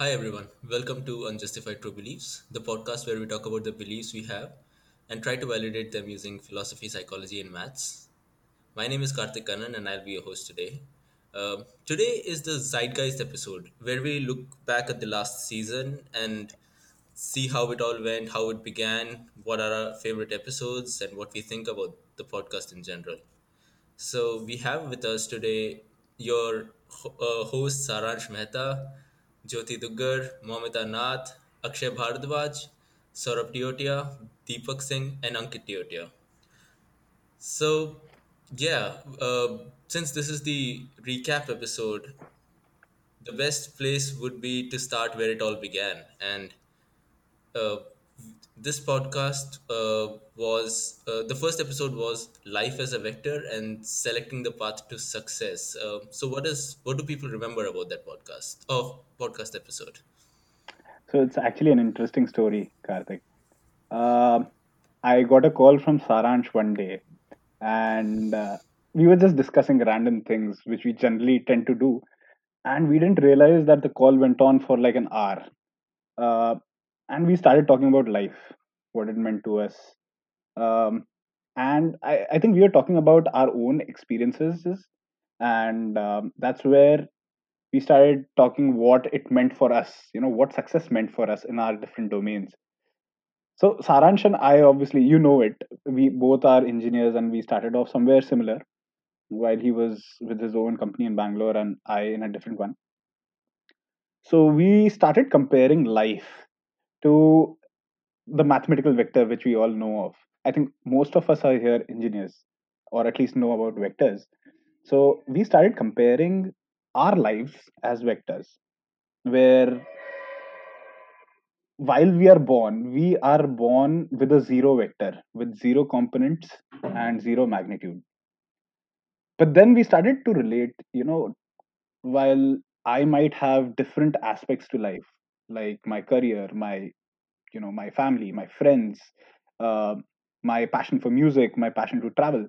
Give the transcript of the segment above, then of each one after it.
Hi everyone, welcome to Unjustified True Beliefs, the podcast where we talk about the beliefs we have and try to validate them using philosophy, psychology, and maths. My name is Karthik Kannan and I'll be your host today. Um, today is the Zeitgeist episode where we look back at the last season and see how it all went, how it began, what are our favorite episodes, and what we think about the podcast in general. So we have with us today your uh, hosts Saransh Mehta, Jyoti Duggar, Momita Nath, Akshay Bhardwaj, Saurabh Tiotia, Deepak Singh, and Ankit Tiotia. So yeah, uh, since this is the recap episode, the best place would be to start where it all began, and uh, this podcast uh, was uh, the first episode was life as a vector and selecting the path to success uh, so what is what do people remember about that podcast of podcast episode So it's actually an interesting story, Karthik. Um I got a call from Saransh one day, and uh, we were just discussing random things, which we generally tend to do, and we didn't realize that the call went on for like an hour. And we started talking about life, what it meant to us. Um, and I, I think we were talking about our own experiences, and um, that's where we started talking what it meant for us, you know, what success meant for us in our different domains So Saransh and I, obviously, you know it. We both are engineers, and we started off somewhere similar. While he was with his own company in Bangalore, and I in a different one. So we started comparing life to the mathematical vector, which we all know of. I think most of us are here engineers, or at least know about vectors. So we started comparing our lives as vectors, where while we are born, we are born with a zero vector, with zero components and zero magnitude. But then we started to relate, you know, while I might have different aspects to life, like my career, my, you know, my family, my friends, uh, my passion for music, my passion to travel,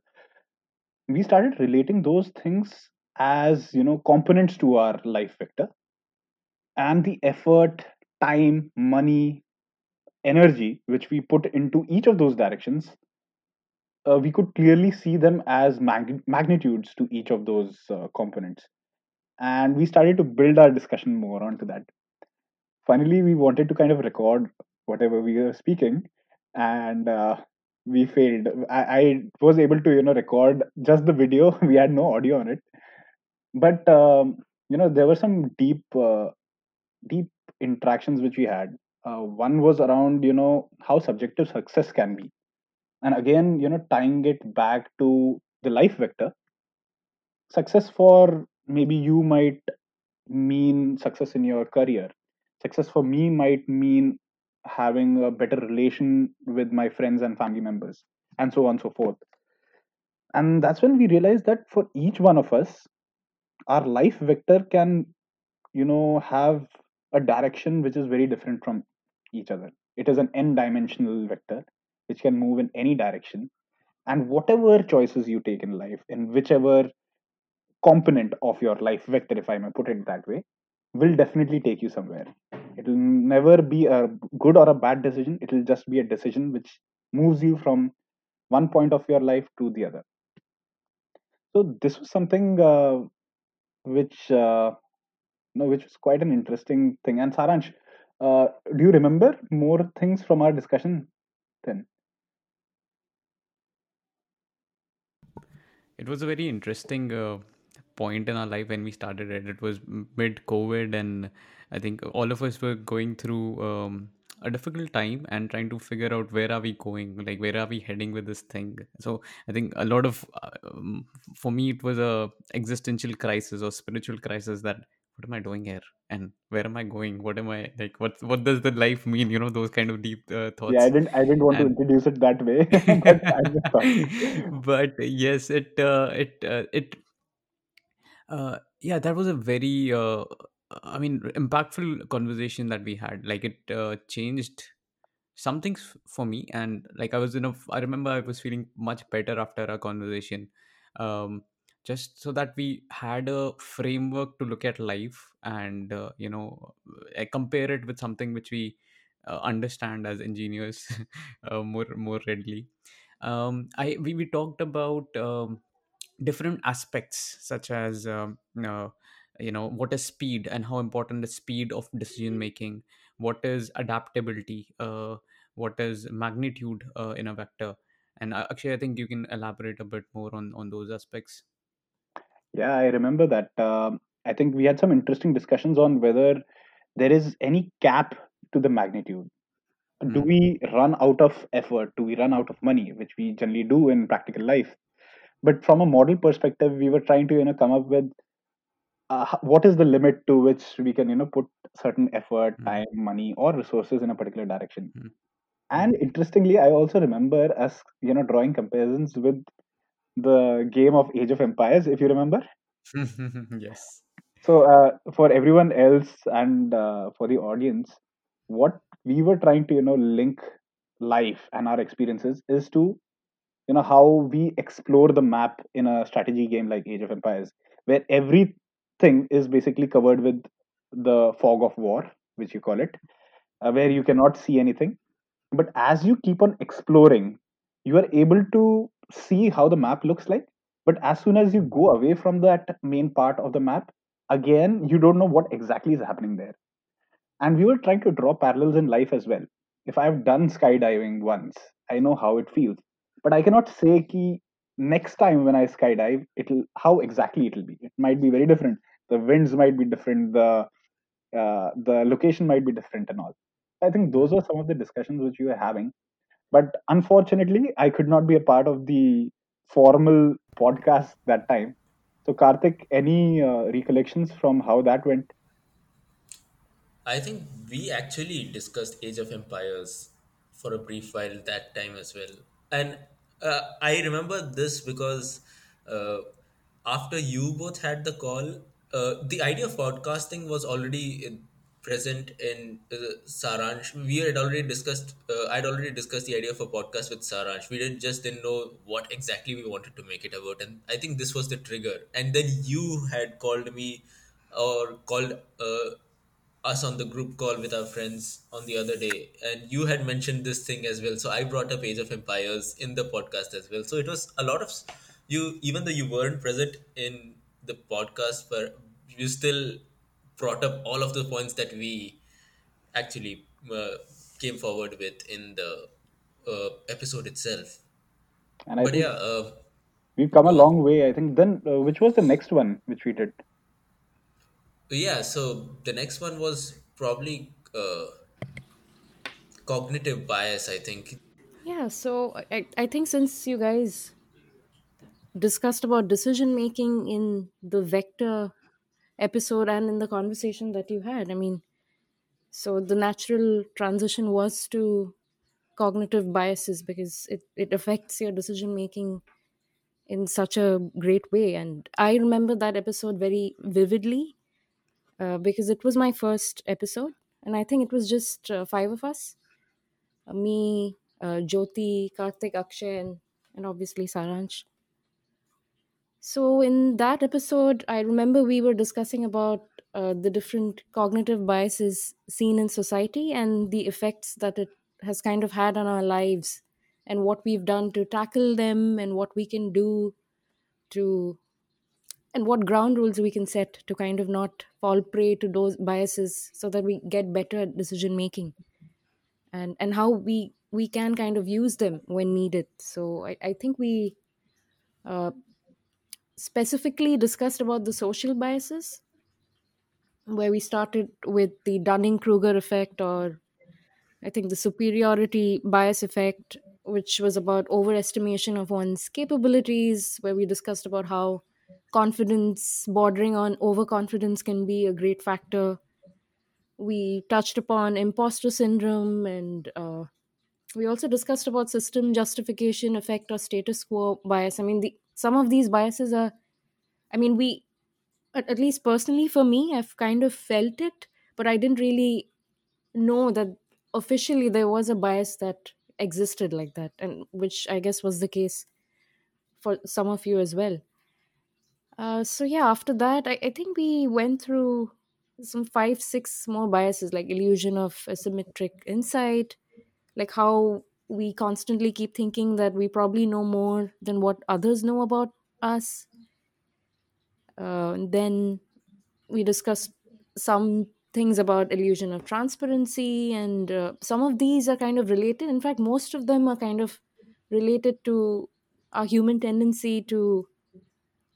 we started relating those things as, you know, components to our life vector. And the effort, time, money, energy which we put into each of those directions uh, we could clearly see them as mag- magnitudes to each of those uh, components. And we started to build our discussion more onto that. Finally, we wanted to kind of record whatever we were speaking, and uh, we failed. I, I was able to, you know, record just the video. We had no audio on it, but um, you know, there were some deep, uh, deep interactions which we had. Uh, one was around, you know, how subjective success can be and again you know tying it back to the life vector success for maybe you might mean success in your career success for me might mean having a better relation with my friends and family members and so on and so forth. And that's when we realized that for each one of us our life vector can you know have a direction which is very different from each other. It is an n dimensional vector which can move in any direction and whatever choices you take in life in whichever component of your life vector if i may put it that way will definitely take you somewhere. It will never be a good or a bad decision. It will just be a decision which moves you from one point of your life to the other. So this was something uh, which uh, no which was quite an interesting thing. And saransh uh, do you remember more things from our discussion then? It was a very interesting uh, point in our life when we started it. It was mid COVID, and I think all of us were going through um, a difficult time and trying to figure out where are we going, like where are we heading with this thing. So I think a lot of, uh, um, for me, it was a existential crisis or spiritual crisis that what am I doing here and where am I going? What am I like? What what does the life mean? You know those kind of deep uh, yeah i didn't i didn't want to introduce it that way but i just thought but yes it uh, it uh, it uh, yeah that was a very uh, i mean impactful conversation that we had. Like it uh, changed some things for me and like i was in a i remember i was feeling much better after our conversation um just so that we had a framework to look at life and uh, you know uh, compare it with something which we uh, understand as engineers uh, more more readily. Um, I we, we talked about um, different aspects such as um, uh, you know what is speed and how important the speed of decision making what is adaptability uh, what is magnitude uh, in a vector and uh, actually i think you can elaborate a bit more on on those aspects Yeah, I remember that. Um, I think we had some interesting discussions on whether there is any cap to the magnitude. Do Hmm. we run out of effort? Do we run out of money, which we generally do in practical life? But from a model perspective, we were trying to you know come up with uh, what is the limit to which we can you know put certain effort, Hmm. time, money, or resources in a particular direction. Hmm. And interestingly, I also remember us you know drawing comparisons with the game of Age of Empires, if you remember. Yes So, uh, for everyone else and uh, for the audience, what we were trying to, you know, link life and our experiences is to, you know, how we explore the map in a strategy game like Age of Empires, where everything is basically covered with the fog of war, which you call it, uh, where you cannot see anything. But as you keep on exploring, you are able to see how the map looks like. But as soon as you go away from that main part of the map, again, you don't know what exactly is happening there. And we were trying to draw parallels in life as well. If I've done skydiving once, I know how it feels. But I cannot say ki next time when I skydive, it'll how exactly it'll be. It might be very different. The winds might be different. The uh, the location might be different and all. I think those are some of the discussions which we were having. But unfortunately, I could not be a part of the formal podcast that time. So, Karthik, any uh, recollections from how that went? I think we actually discussed Age of Empires for a brief while that time as well. And uh, I remember this because uh, after you both had the call, uh, the idea of podcasting was already present in uh, Saransh. We had already discussed, uh, I'd already discussed the idea of a podcast with Saransh. We didn't just didn't know what exactly we wanted to make it about. And I think this was the trigger. And then you had called me or called uh, us on the group call with our friends on the other day and you had mentioned this thing as well so i brought up age of empires in the podcast as well so it was a lot of you even though you weren't present in the podcast but you still brought up all of the points that we actually uh, came forward with in the uh, episode itself And I but think yeah uh, we've come a long way. I think then, uh, which was the next one which we did? Yeah so the next one was probably uh, cognitive bias i think Yeah, so I, I think since you guys discussed about decision making in the vector episode and in the conversation that you had, I mean, so the natural transition was to cognitive biases because it, it affects your decision making in such a great way. And I remember that episode very vividly uh, because it was my first episode. And I think it was just uh, five of us uh, me, uh, Jyoti, Karthik, Akshay, and, and obviously Saransh. So, in that episode, I remember we were discussing about uh, the different cognitive biases seen in society and the effects that it has kind of had on our lives, and what we've done to tackle them, and what we can do to, and what ground rules we can set to kind of not fall prey to those biases so that we get better at decision making. And and how we we can kind of use them when needed. So i, I think we uh, specifically discussed about the social biases where we started with the dunning-kruger effect or i think the superiority bias effect which was about overestimation of one's capabilities where we discussed about how confidence bordering on overconfidence can be a great factor. We touched upon imposter syndrome and uh, we also discussed about system justification effect or status quo bias. I mean the some of these biases are i mean we at, at least personally for me i've kind of felt it but i didn't really know that officially there was a bias that existed like that and which i guess was the case for some of you as well Uh, so yeah, after that, I, I think we went through some five, six more biases like illusion of asymmetric insight, like how we constantly keep thinking that we probably know more than what others know about us. Uh, then we discussed some things about illusion of transparency, and uh, some of these are kind of related. In fact, most of them are kind of related to our human tendency to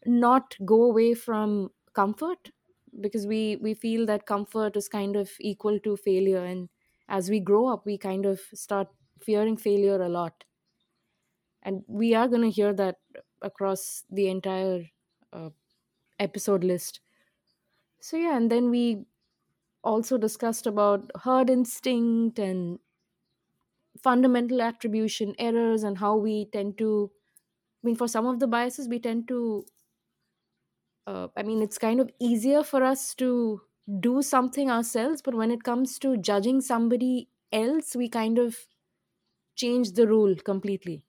not go away from comfort because we we feel that comfort is kind of equal to failure. And as we grow up we kind of start fearing failure a lot. And we are going to hear that across the entire uh, episode list. So yeah and then we also discussed about herd instinct and fundamental attribution errors and how we tend to i mean for some of the biases we tend to uh, I mean, it's kind of easier for us to do something ourselves, but when it comes to judging somebody else, we kind of change the rule completely.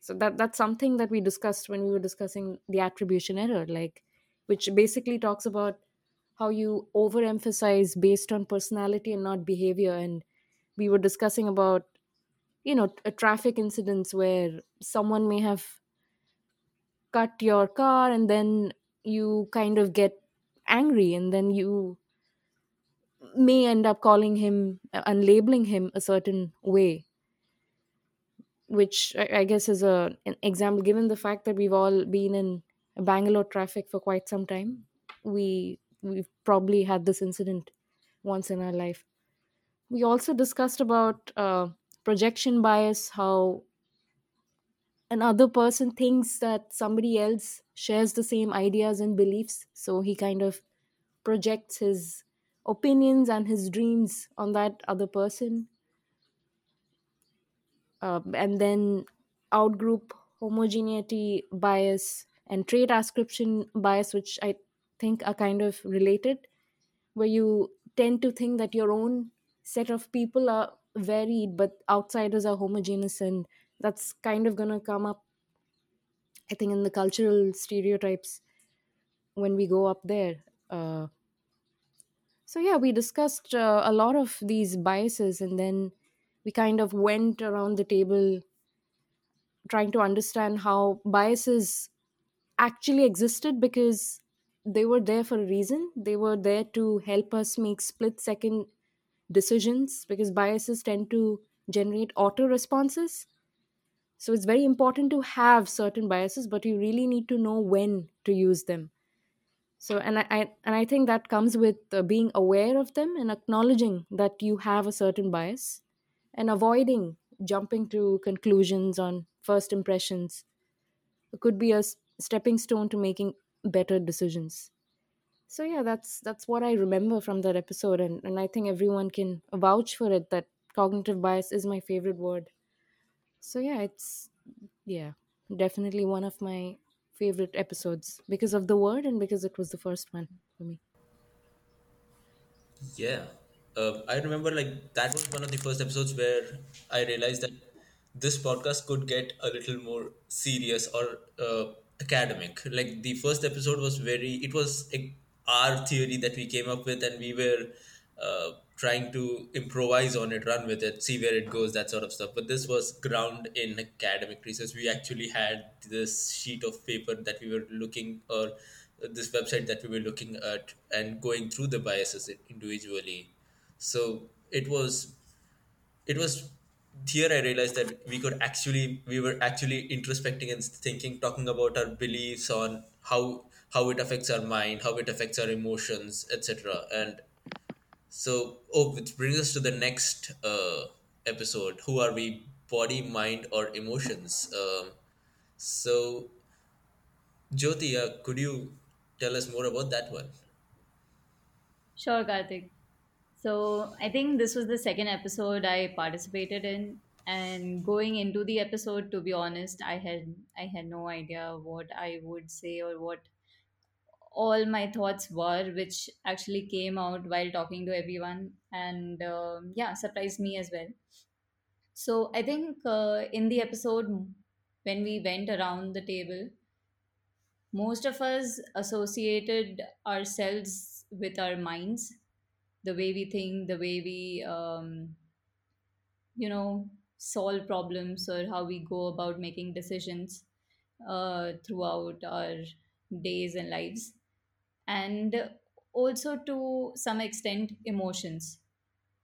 So that that's something that we discussed when we were discussing the attribution error, like which basically talks about how you overemphasize based on personality and not behavior. And we were discussing about you know a traffic incidents where someone may have cut your car and then you kind of get angry and then you may end up calling him uh, and labeling him a certain way which i, I guess is a, an example given the fact that we've all been in bangalore traffic for quite some time we we've probably had this incident once in our life. We also discussed about uh, projection bias how another person thinks that somebody else shares the same ideas and beliefs. So he kind of projects his opinions and his dreams on that other person. Uh, and then outgroup homogeneity bias and trait ascription bias which i think are kind of related where you tend to think that your own set of people are varied but outsiders are homogeneous and that's kind of going to come up i think in the cultural stereotypes when we go up there uh, so yeah we discussed uh, a lot of these biases and then we kind of went around the table trying to understand how biases actually existed because they were there for a reason. They were there to help us make split second decisions because biases tend to generate auto responses so it's very important to have certain biases but you really need to know when to use them. So and i, I and i think that comes with uh, being aware of them and acknowledging that you have a certain bias and avoiding jumping to conclusions on first impressions. It could be a stepping stone to making better decisions. So yeah that's that's what i remember from that episode and, and i think everyone can vouch for it that cognitive bias is my favorite word so yeah it's yeah definitely one of my favorite episodes because of the word and because it was the first one for me Yeah. Uh, I remember like that was one of the first episodes where I realized that this podcast could get a little more serious or uh, academic. Like the first episode was very, it was our theory that we came up with and we were uh, trying to improvise on it, run with it, see where it goes, that sort of stuff. But this was ground in academic research. We actually had this sheet of paper that we were looking or this website that we were looking at and going through the biases individually so it was it was here i realized that we could actually we were actually introspecting and thinking talking about our beliefs on how how it affects our mind how it affects our emotions etc and so oh which brings us to the next uh, episode. Who are we? Body mind or emotions? Um, so jyoti uh, could you tell us more about that one? Sure, Karthik. So I think this was the second episode I participated in, and going into the episode, to be honest, I had I had no idea what I would say or what all my thoughts were, which actually came out while talking to everyone, and um yeah, surprised me as well. So I think uh, in the episode when we went around the table, most of us associated ourselves with our minds, the way we think, the way we, um, you know, solve problems or how we go about making decisions uh, throughout our days and lives, and also to some extent emotions.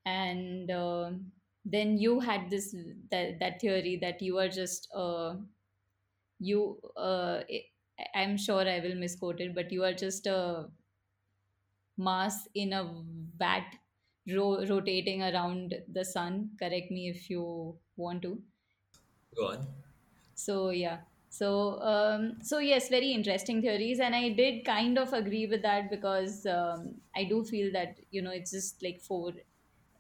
And uh, then you had this that, that theory that you are just uh, you uh, i'm sure i will misquote it but you are just a mass in a vat ro- rotating around the sun correct me if you want to Go on. so yeah so um, so yes very interesting theories and i did kind of agree with that because um, i do feel that you know it's just like four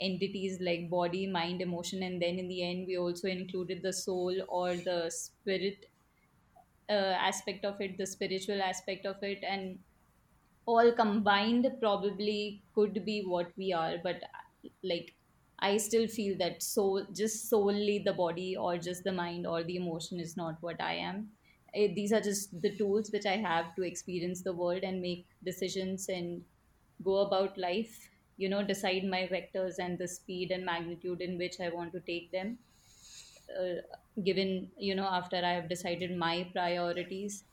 entities like body mind emotion and then in the end we also included the soul or the spirit uh, aspect of it, the spiritual aspect of it, and all combined probably could be what we are. But like, I still feel that so just solely the body or just the mind or the emotion is not what I am. Eh, These are just the tools which I have to experience the world and make decisions and go about life. You know, decide my vectors and the speed and magnitude in which I want to take them. Uh, given you know after I have decided my priorities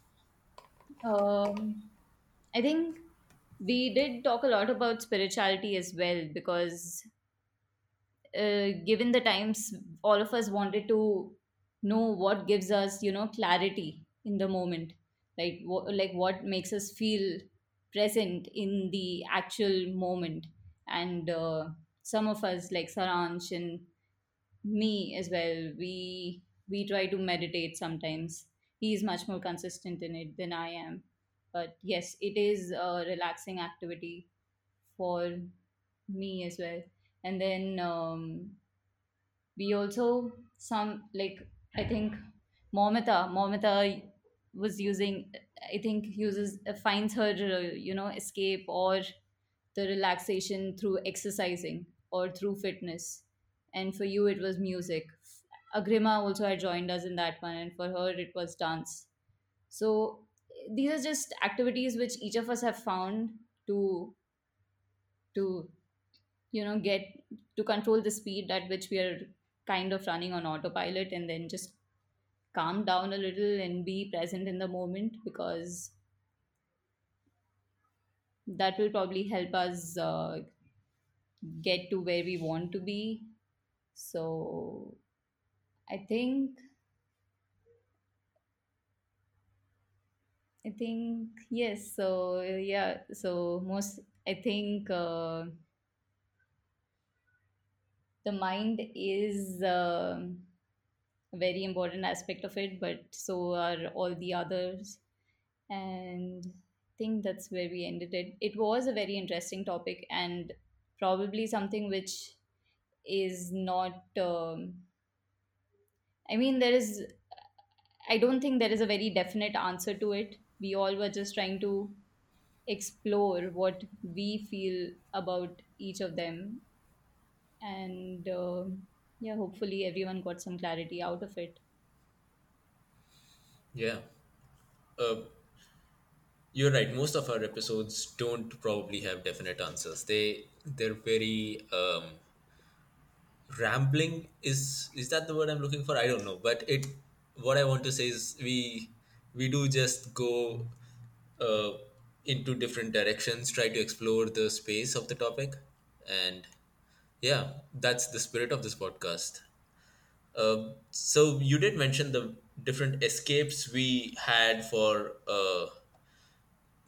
um, I think we did talk a lot about spirituality as well because, uh, given the times, all of us wanted to know what gives us, you know, clarity in the moment, like like what makes us feel present in the actual moment. And uh, some of us, like Saransh and me as well we we try to meditate sometimes. He is much more consistent in it than i am. But yes it is a relaxing activity for me as well and then um, we also some like i think momita momita was using i think uses finds her uh, you know escape or the relaxation through exercising or through fitness. And for you it was music. Agrima also had joined us in that one and for her it was dance. So these are just activities which each of us have found to to you know get to control the speed at which we are kind of running on autopilot and then just calm down a little and be present in the moment because that will probably help us uh, get to where we want to be. So i think i think yes so yeah so most i think uh, the mind is um a very important aspect of it but so are all the others and I think that's where we ended it. It was a very interesting topic and probably something which is not. Um, I mean, there is. I don't think there is a very definite answer to it. We all were just trying to explore what we feel about each of them, and uh, yeah, hopefully everyone got some clarity out of it. Yeah. Uh, you're right. Most of our episodes don't probably have definite answers. They they're very um, rambling. Is is that the word I'm looking for? I don't know. But it what I want to say is we we do just go uh, into different directions, try to explore the space of the topic, and yeah, that's the spirit of this podcast. Uh, so you did mention the different escapes we had for uh,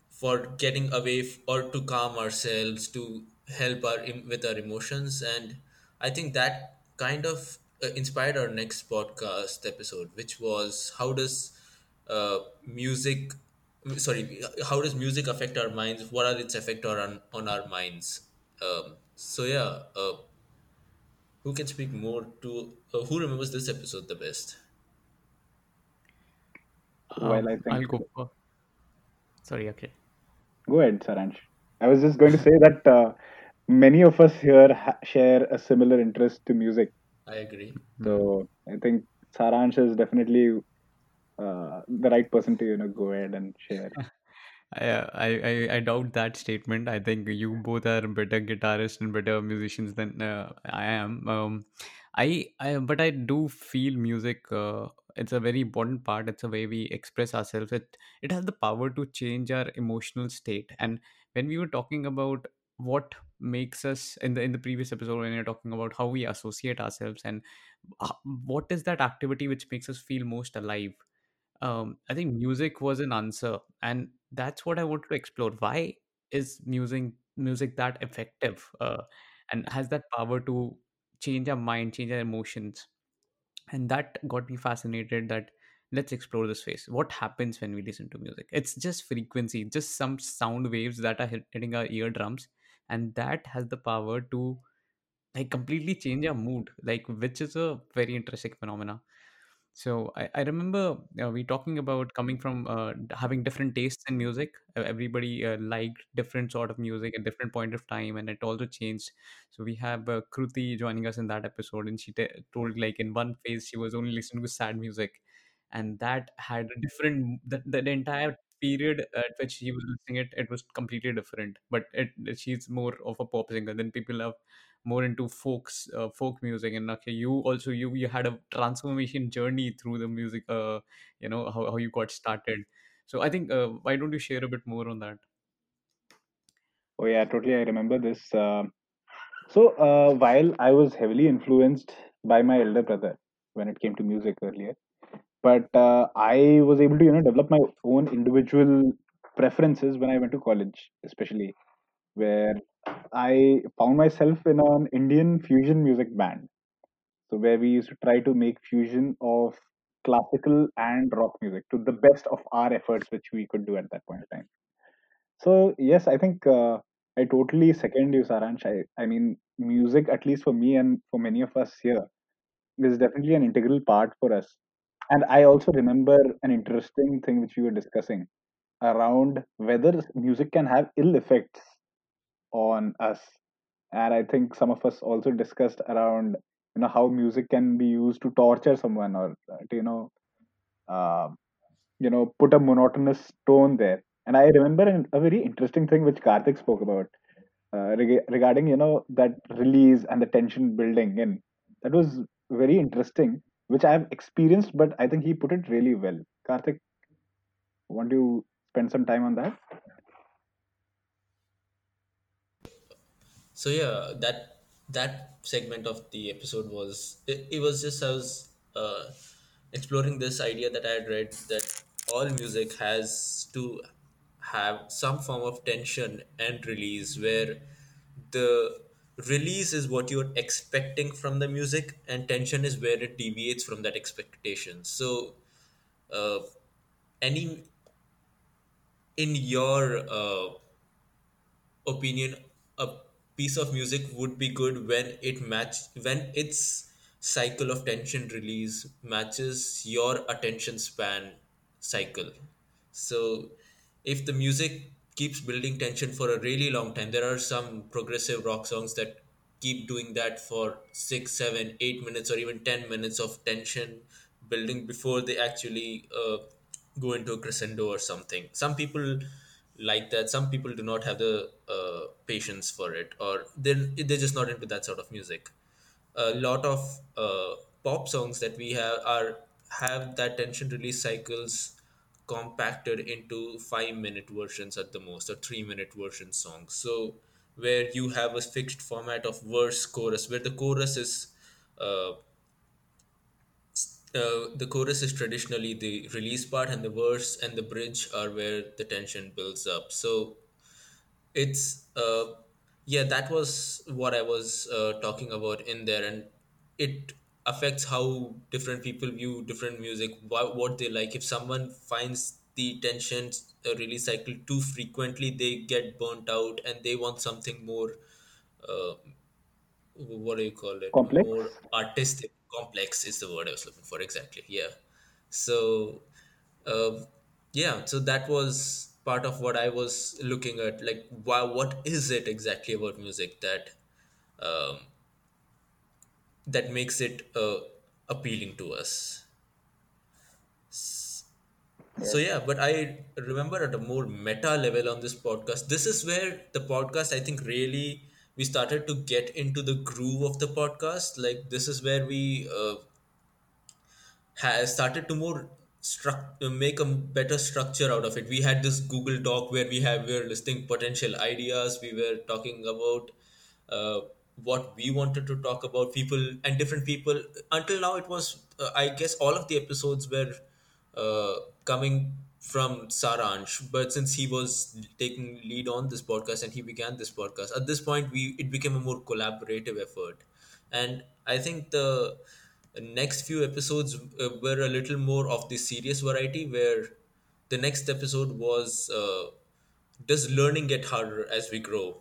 for getting away f- or to calm ourselves to help our with our emotions. And i think that kind of uh, inspired our next podcast episode which was how does uh, music sorry how does music affect our minds? What are its effect on on our minds? Um, so yeah uh, who can speak more to uh, who remembers this episode the best Well, I Um, think I'll go for. Sorry, okay. go ahead, Saransh. I was just going to say that uh, many of us here ha- share a similar interest to music. i agree Hmm. So I think Saransh is definitely uh, the right person to you know go ahead and share. I, I I doubt that statement. I think you both are better guitarists and better musicians than uh, I am. Um, I I but I do feel music. Uh, it's a very important part. It's a way we express ourselves. It it has the power to change our emotional state. And when we were talking about what makes us in the in the previous episode, when you're talking about how we associate ourselves and what is that activity which makes us feel most alive um, I think music was an answer, and that's what I want to explore. Why is music music that effective, uh, and has that power to change our mind, change our emotions? And that got me fascinated. That let's explore this space What happens when we listen to music? It's just frequency, just some sound waves that are hitting our eardrums, and that has the power to like completely change our mood. Like, which is a very interesting phenomena so I, I remember uh, we talking about coming from uh, having different tastes in music. Everybody uh, liked different sort of music at different point of time, and it also changed. So we have uh, Kruti joining us in that episode, and she t- told like in one phase she was only listening to sad music, and that had a different the, the, entire period at which she was listening it it was completely different. But it she's more of a pop singer. than people have more into folks uh, folk music and okay you also you you had a transformation journey through the music uh you know how, how you got started so i think uh, why don't you share a bit more on that Oh yeah, totally. I remember this. Uh, so uh, while I was heavily influenced by my elder brother when it came to music earlier, but uh, I was able to you know develop my own individual preferences when I went to college, especially where I found myself in an Indian fusion music band. So where we used to try to make fusion of classical and rock music to the best of our efforts, which we could do at that point in time. So yes, I think uh, I totally second you, Saransh. I, I mean, music, at least for me and for many of us here, is definitely an integral part for us. And I also remember an interesting thing which we were discussing around whether music can have ill effects on us. And I think some of us also discussed around you know how music can be used to torture someone or uh, to you know uh, you know put a monotonous tone there. And I remember a very interesting thing which Karthik spoke about uh, reg- regarding you know that release and the tension building and That was very interesting, which I have experienced, but I think he put it really well. Karthik, want you spend some time on that? So yeah, that that segment of the episode was it, it was just I was uh, exploring this idea that I had read that all music has to have some form of tension and release where the release is what you're expecting from the music and tension is where it deviates from that expectation. So uh, any in your uh, opinion a piece of music would be good when it match when its cycle of tension release matches your attention span cycle. So if the music keeps building tension for a really long time there are some progressive rock songs that keep doing that for six seven eight minutes or even 10 minutes of tension building before they actually uh, go into a crescendo or something. Some people like that some people do not have the uh, patience for it or they're, they're just not into that sort of music. A lot of uh, pop songs that we have are have that tension release cycles compacted into five minute versions at the most or three minute version songs. So where you have a fixed format of verse chorus where the chorus is uh, uh, the chorus is traditionally the release part and the verse and the bridge are where the tension builds up. So it's uh yeah that was what i was uh, talking about in there. And it affects how different people view different music what, what they like. If someone finds the tension uh, release cycle too frequently they get burnt out and they want something more uh, what do you call it? Complex. more artistic complex is the word i was looking for exactly yeah so uh, yeah so that was part of what i was looking at like why, what is it exactly about music that um, that makes it uh, appealing to us So yeah, but I remember at a more meta level on this podcast. This is where the podcast I think really we started to get into the groove of the podcast. Like this is where we uh, has started to more struct- make a better structure out of it. We had this Google Doc where we have we were listing potential ideas. We were talking about uh, what we wanted to talk about, people and different people. Until now, it was uh, I guess all of the episodes were uh, coming from Saransh, but since he was taking lead on this podcast and he began this podcast, at this point we it became a more collaborative effort, and I think the next few episodes uh, were a little more of the serious variety, where the next episode was uh, does learning get harder as we grow,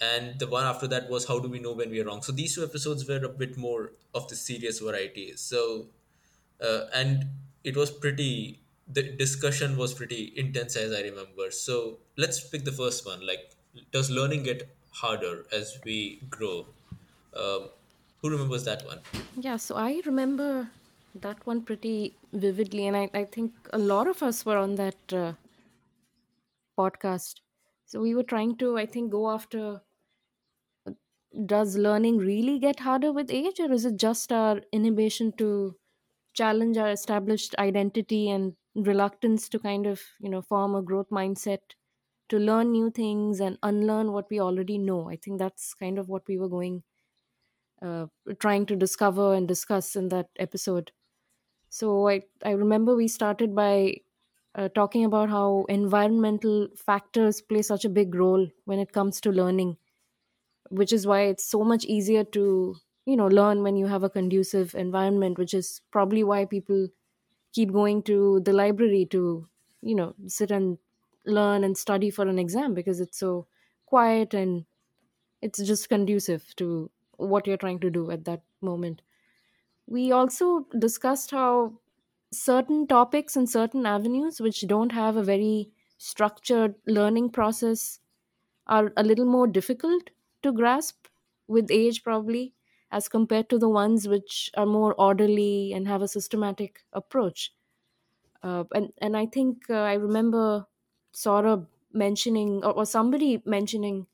and the one after that was how do we know when we are wrong. So these two episodes were a bit more of the serious variety. So uh, and it was pretty the discussion was pretty intense as i remember. So let's pick the first one. Like does learning get harder as we grow? Um, who remembers that one? Yeah, so I remember that one pretty vividly, and I, I think a lot of us were on that uh, podcast. So we were trying to, I think, go after does learning really get harder with age, or is it just our inhibition to challenge our established identity and reluctance to kind of, you know, form a growth mindset to learn new things and unlearn what we already know? I think that's kind of what we were going, uh, trying to discover and discuss in that episode. So I, I remember we started by uh, talking about how environmental factors play such a big role when it comes to learning, which is why it's so much easier to you know learn when you have a conducive environment, which is probably why people keep going to the library to you know sit and learn and study for an exam because it's so quiet and it's just conducive to what you're trying to do at that moment. We also discussed how certain topics and certain avenues which don't have a very structured learning process are a little more difficult to grasp with age probably as compared to the ones which are more orderly and have a systematic approach uh, and and i think uh, i remember Saurabh mentioning or, or somebody mentioning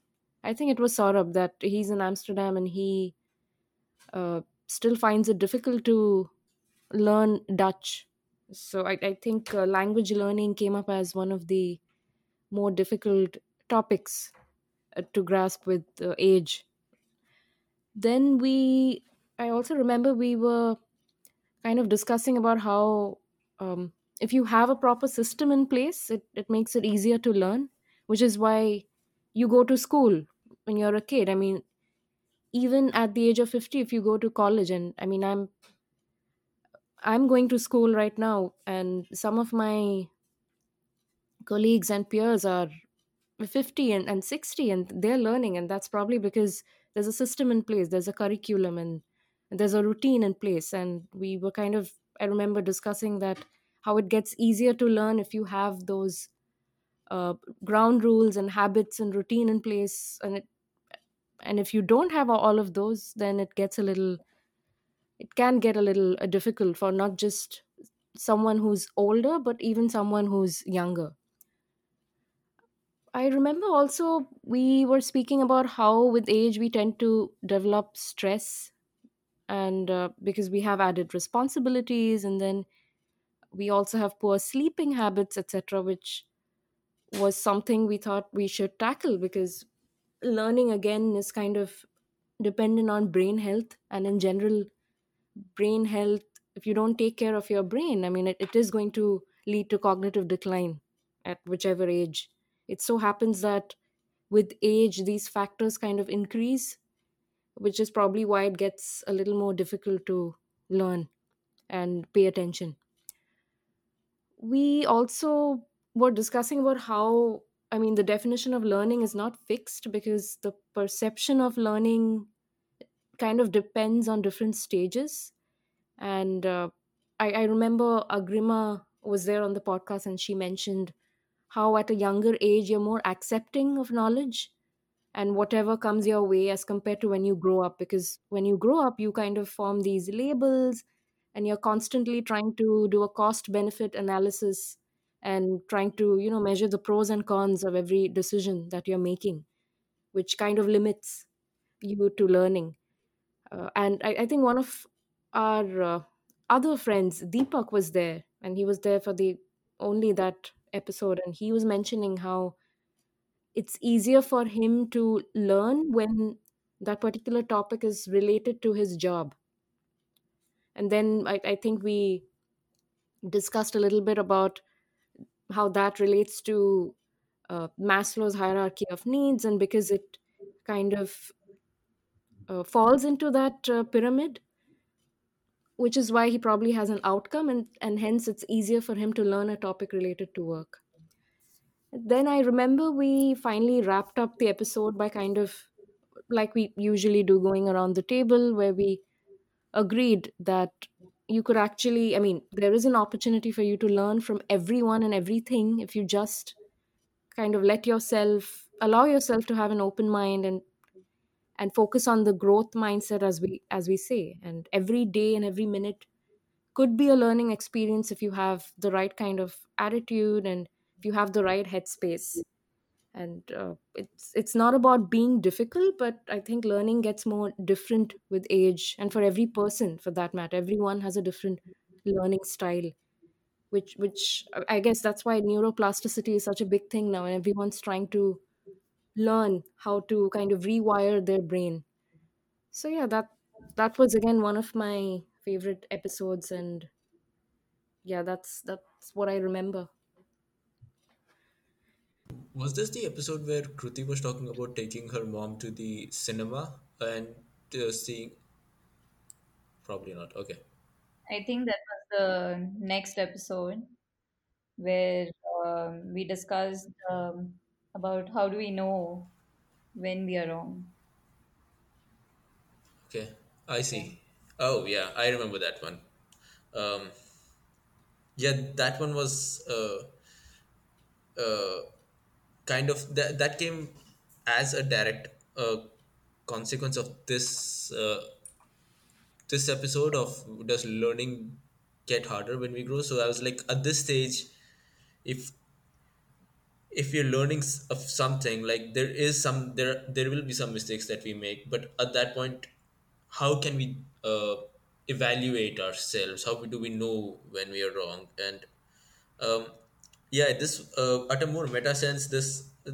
i think it was Saurabh that he's in amsterdam and he uh, still finds it difficult to learn Dutch. So I, I think uh, language learning came up as one of the more difficult topics uh, to grasp with uh, age. Then we, I also remember we were kind of discussing about how um, if you have a proper system in place, it, it makes it easier to learn, which is why you go to school when you're a kid. I mean, even at the age of 50 if you go to college and i mean i'm i'm going to school right now and some of my colleagues and peers are 50 and, and 60 and they're learning and that's probably because there's a system in place there's a curriculum and there's a routine in place. And we were kind of i remember discussing that how it gets easier to learn if you have those uh, ground rules and habits and routine in place and it and if you don't have all of those then it gets a little it can get a little uh, difficult for not just someone who's older but even someone who's younger i remember also we were speaking about how with age we tend to develop stress and uh, because we have added responsibilities and then we also have poor sleeping habits etc which was something we thought we should tackle because learning again is kind of dependent on brain health and in general brain health if you don't take care of your brain i mean it, it is going to lead to cognitive decline at whichever age it so happens that with age these factors kind of increase which is probably why it gets a little more difficult to learn and pay attention. We also were discussing about how i mean the definition of learning is not fixed because the perception of learning kind of depends on different stages. And uh, I, I remember agrima was there on the podcast and she mentioned how at a younger age you're more accepting of knowledge and whatever comes your way as compared to when you grow up because when you grow up you kind of form these labels and you're constantly trying to do a cost benefit analysis and trying to you know measure the pros and cons of every decision that you're making which kind of limits you to learning. Uh, and I, I think one of our uh, other friends deepak was there and he was there for the only that episode and he was mentioning how it's easier for him to learn when that particular topic is related to his job. And then i, I think we discussed a little bit about how that relates to uh, maslow's hierarchy of needs and because it kind of uh, falls into that uh, pyramid which is why he probably has an outcome and, and hence it's easier for him to learn a topic related to work. Then i remember we finally wrapped up the episode by kind of like we usually do going around the table where we agreed that you could actually i mean there is an opportunity for you to learn from everyone and everything if you just kind of let yourself allow yourself to have an open mind and and focus on the growth mindset as we as we say. And every day and every minute could be a learning experience if you have the right kind of attitude and if you have the right headspace. And uh, it's it's not about being difficult but i think learning gets more different with age and for every person for that matter. Everyone has a different learning style which which i guess that's why neuroplasticity is such a big thing now and everyone's trying to learn how to kind of rewire their brain so yeah that that was again one of my favorite episodes and yeah that's that's what i remember Was this the episode where Kruti was talking about taking her mom to the cinema and uh, seeing? Probably not. Okay. I think that was the next episode where um, we discussed um, about how do we know when we are wrong. Okay. I see. Oh, yeah. I remember that one. Um, yeah, that one was uh, uh, kind of that, that came as a direct uh, consequence of this uh, this episode of does learning get harder when we grow so i was like at this stage if if you're learning of something like there is some there there will be some mistakes that we make but at that point how can we uh, evaluate ourselves? How do we know when we are wrong? And um, yeah this uh, at a more meta sense this uh,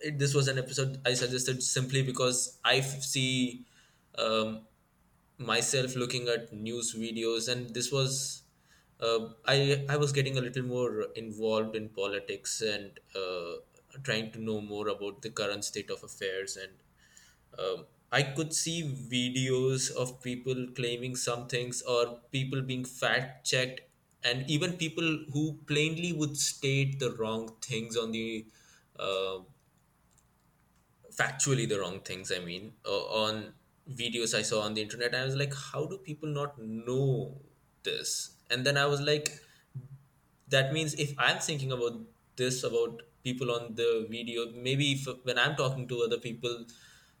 it, this was an episode i suggested simply because I see um, myself looking at news videos and this was uh, I I was getting a little more involved in politics and uh, trying to know more about the current state of affairs and um, I could see videos of people claiming some things or people being fact checked and even people who plainly would state the wrong things on the uh, factually the wrong things i mean uh, on videos i saw on the internet. I was like how do people not know this and then i was like that means if i'm thinking about this about people on the video maybe if, when i'm talking to other people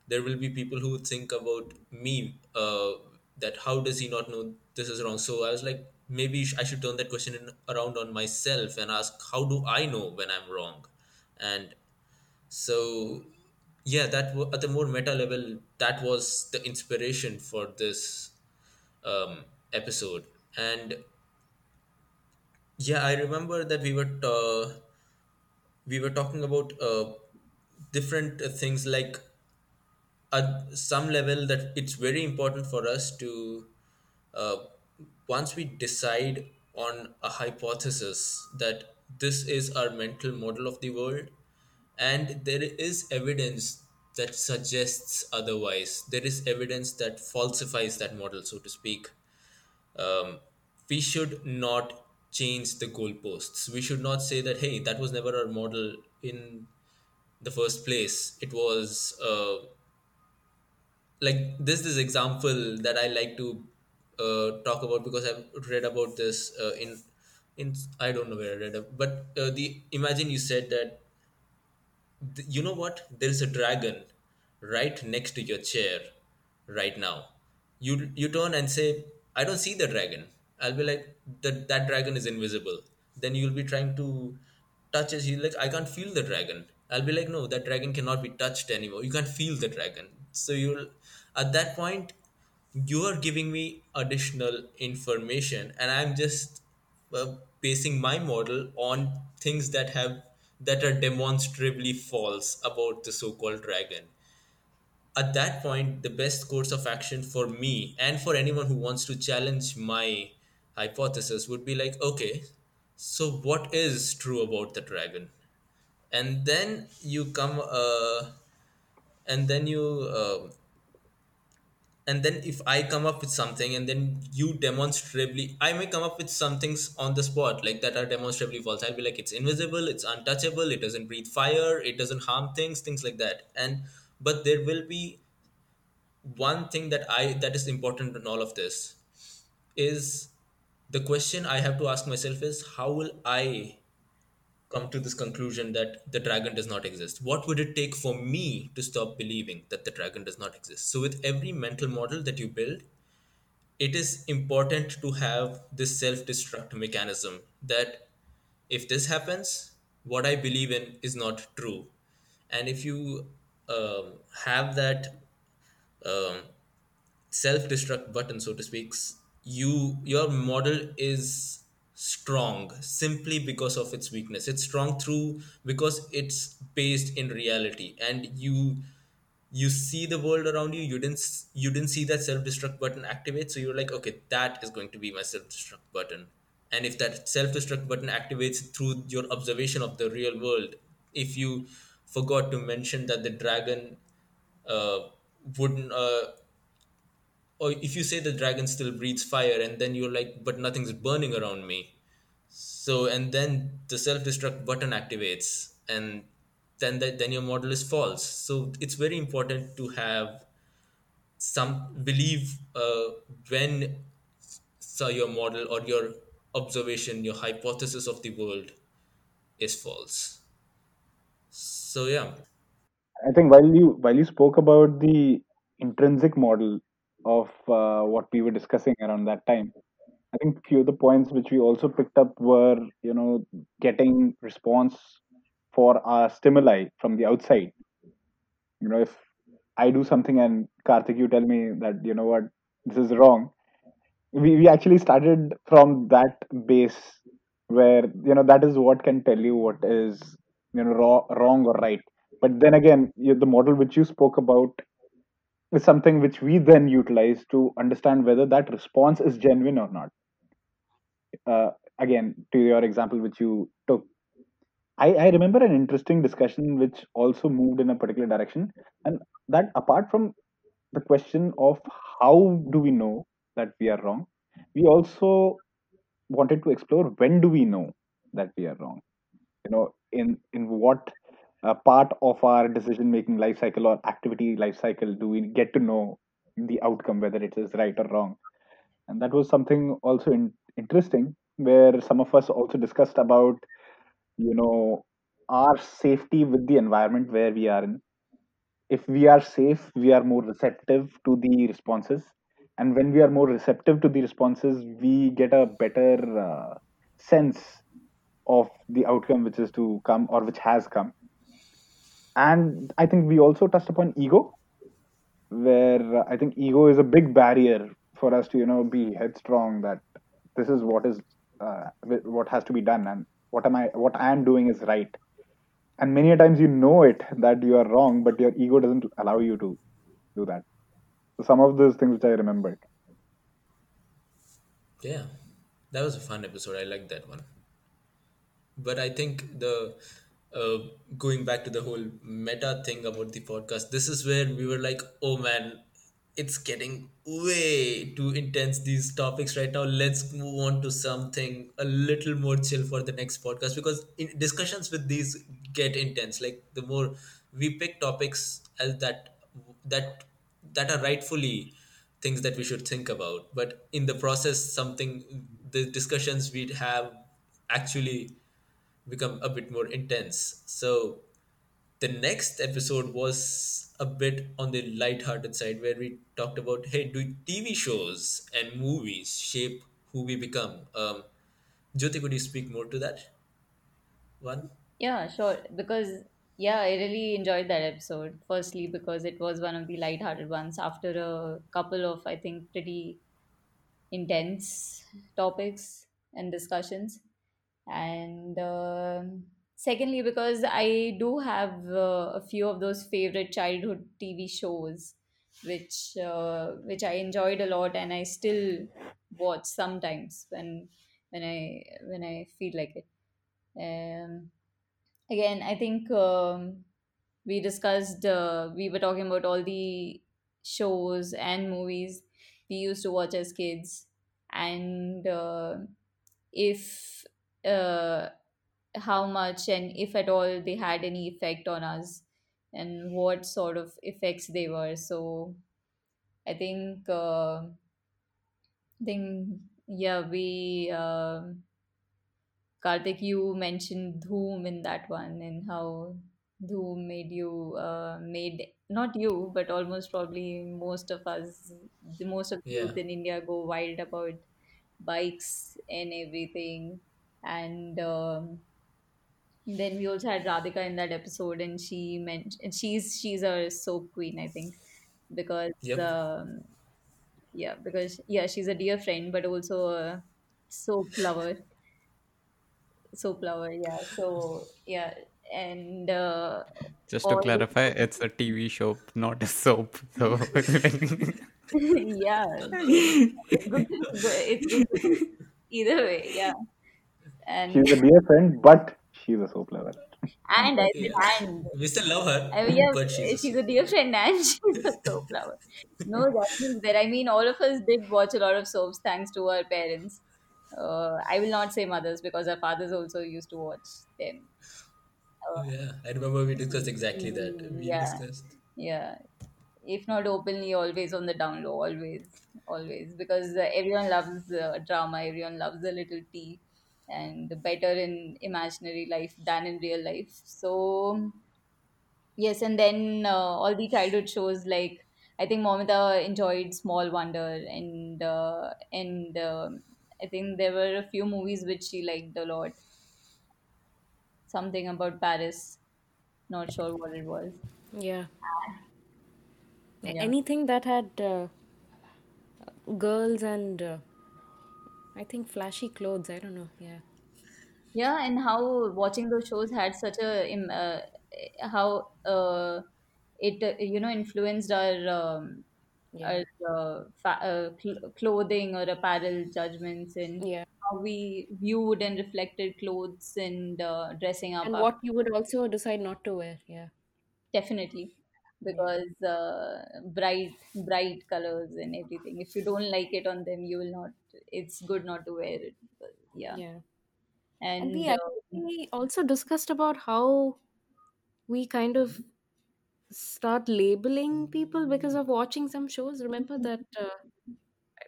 there will be people who think about me uh, that how does he not know this is wrong? So i was like maybe i should turn that question in, around on myself and ask how do i know when i'm wrong? And so yeah that at the more meta level that was the inspiration for this um, episode. And yeah i remember that we were uh, we were talking about uh, different uh, things like at some level that it's very important for us to uh, once we decide on a hypothesis that this is our mental model of the world and there is evidence that suggests otherwise there is evidence that falsifies that model so to speak um, we should not change the goalposts we should not say that hey that was never our model in the first place it was uh, like this this example that I like to uh, talk about because I've read about this uh, in in I don't know where I read it, but uh, the imagine you said that th- you know what there is a dragon right next to your chair right now. You you turn and say I don't see the dragon. I'll be like that that dragon is invisible. then you'll be trying to touch it. He's like, I can't feel the dragon. I'll be like, no, that dragon cannot be touched anymore. You can't feel the dragon. So you'll, at that point, you are giving me additional information, and I'm just uh, basing my model on things that have that are demonstrably false about the so-called dragon at that point, the best course of action for me and for anyone who wants to challenge my hypothesis would be like, okay, so what is true about the dragon? And then you come, uh, and then you, uh, and then if I come up with something, and then you demonstrably, I may come up with some things on the spot like that are demonstrably false. I'll be like, it's invisible, it's untouchable, it doesn't breathe fire, it doesn't harm things, things like that. And but there will be one thing that i that is important in all of this is the question i have to ask myself is how will i come to this conclusion that the dragon does not exist? What would it take for me to stop believing that the dragon does not exist? So with every mental model that you build it is important to have this self-destruct mechanism that if this happens what i believe in is not true. And if you um, have that um, self-destruct button so to speak you your model is strong simply because of its weakness. It's strong through because it's based in reality. And you you see the world around you. You didn't you didn't see that self-destruct button activate. So you're like okay that is going to be my self-destruct button. And if that self-destruct button activates through your observation of the real world if you forgot to mention that the dragon uh, wouldn't uh, or if you say the dragon still breathes fire and then you're like but nothing's burning around me. So and then the self-destruct button activates and then that then your model is false. So it's very important to have some believe uh, when so your model or your observation your hypothesis of the world is false. So yeah. I think while you while you spoke about the intrinsic model of uh, what we were discussing around that time, I think few of the points which we also picked up were you know getting response for our stimuli from the outside. You know, if I do something and Karthik, you tell me that you know what this is wrong, we we actually started from that base where you know that is what can tell you what is you know raw, wrong or right. But then again, you, the model which you spoke about is something which we then utilize to understand whether that response is genuine or not. Uh, again, to your example which you took, I, I remember an interesting discussion which also moved in a particular direction, and that apart from the question of how do we know that we are wrong, we also wanted to explore when do we know that we are wrong. You know, in in what uh, part of our decision making life cycle or activity life cycle do we get to know the outcome whether it is right or wrong. And that was something also in, interesting where some of us also discussed about you know our safety with the environment where we are in. If we are safe we are more receptive to the responses. And when we are more receptive to the responses we get a better uh, sense of the outcome which is to come or which has come and i think we also touched upon ego where uh, I think ego is a big barrier for us to you know be headstrong that this is what is uh, what has to be done and what am I what I am doing is right. And many a times you know it that you are wrong, but your ego doesn't allow you to do that. So some of those things which I remembered. yeah that was a fun episode i like that one but I think the uh, going back to the whole meta thing about the podcast, this is where we were like, oh man, it's getting way too intense these topics right now. Let's move on to something a little more chill for the next podcast because in discussions with these get intense. Like the more we pick topics as that that that are rightfully things that we should think about, but in the process, something the discussions we'd have actually become a bit more intense. So the next episode was a bit on the light-hearted side where we talked about hey, do TV shows and movies shape who we become? Um, Jyoti, could you speak more to that one? Yeah, sure. Because yeah, I really enjoyed that episode. Firstly, because it was one of the light-hearted ones after a couple of, I think, pretty intense topics and discussions. And um secondly, because I do have uh, a few of those favorite childhood TV shows, which uh, which I enjoyed a lot, and I still watch sometimes when when I when I feel like it. Um, again i think um, we discussed uh, we were talking about all the shows and movies we used to watch as kids and uh, if uh, how much and if at all they had any effect on us and what sort of effects they were so i think uh, I think yeah we um Karthik, you mentioned Dhoom in that one and how Dhoom made you, uh, made not you, but almost probably most of us, the most of the Yeah. youth in India go wild about bikes and everything. And um, then we also had Radhika in that episode, and she mentioned she's she's a soap queen, I think, because Yep. um, yeah, because yeah, she's a dear friend, but also a soap lover. Soap lover yeah. So yeah and uh, Just to clarify, it's a TV show, not a soap. So. Yeah. It's good it's good either way yeah and She's a dear friend, but she's a soap lover. and I said Yeah. and We still love her, I mean, yeah, but she's a she's a dear friend and she's a soap lover. No, that means that I mean, all of us did watch a lot of soaps thanks to our parents. Uh, I will not say mothers because our fathers also used to watch them. Oh, yeah. I remember we discussed exactly that. We yeah, discussed. yeah. if not openly, always on the down low, always, always, because uh, everyone loves uh, drama, everyone loves a little tea, and better in imaginary life than in real life. So yes, and then uh, all the childhood shows like I think Momita enjoyed Small Wonder, and uh, and um I think there were a few movies which she liked a lot. Something about Paris, not sure what it was. Yeah. Yeah. Anything that had uh, girls and uh, I think flashy clothes. I don't know. Yeah. Yeah, and how watching those shows had such a im- uh, how uh, it uh, you know influenced our um, Yeah. our uh, fa- uh, cl- clothing or apparel judgments and Yeah. how we viewed and reflected clothes and uh, dressing up. And what you would also decide not to wear. Yeah. Definitely. Because uh, bright bright colors and everything. If you don't like it on them, you will not. It's good not to wear it. But yeah, Yeah. And we and uh, actually also discussed about how we kind of start labeling people because of watching some shows. Remember that uh,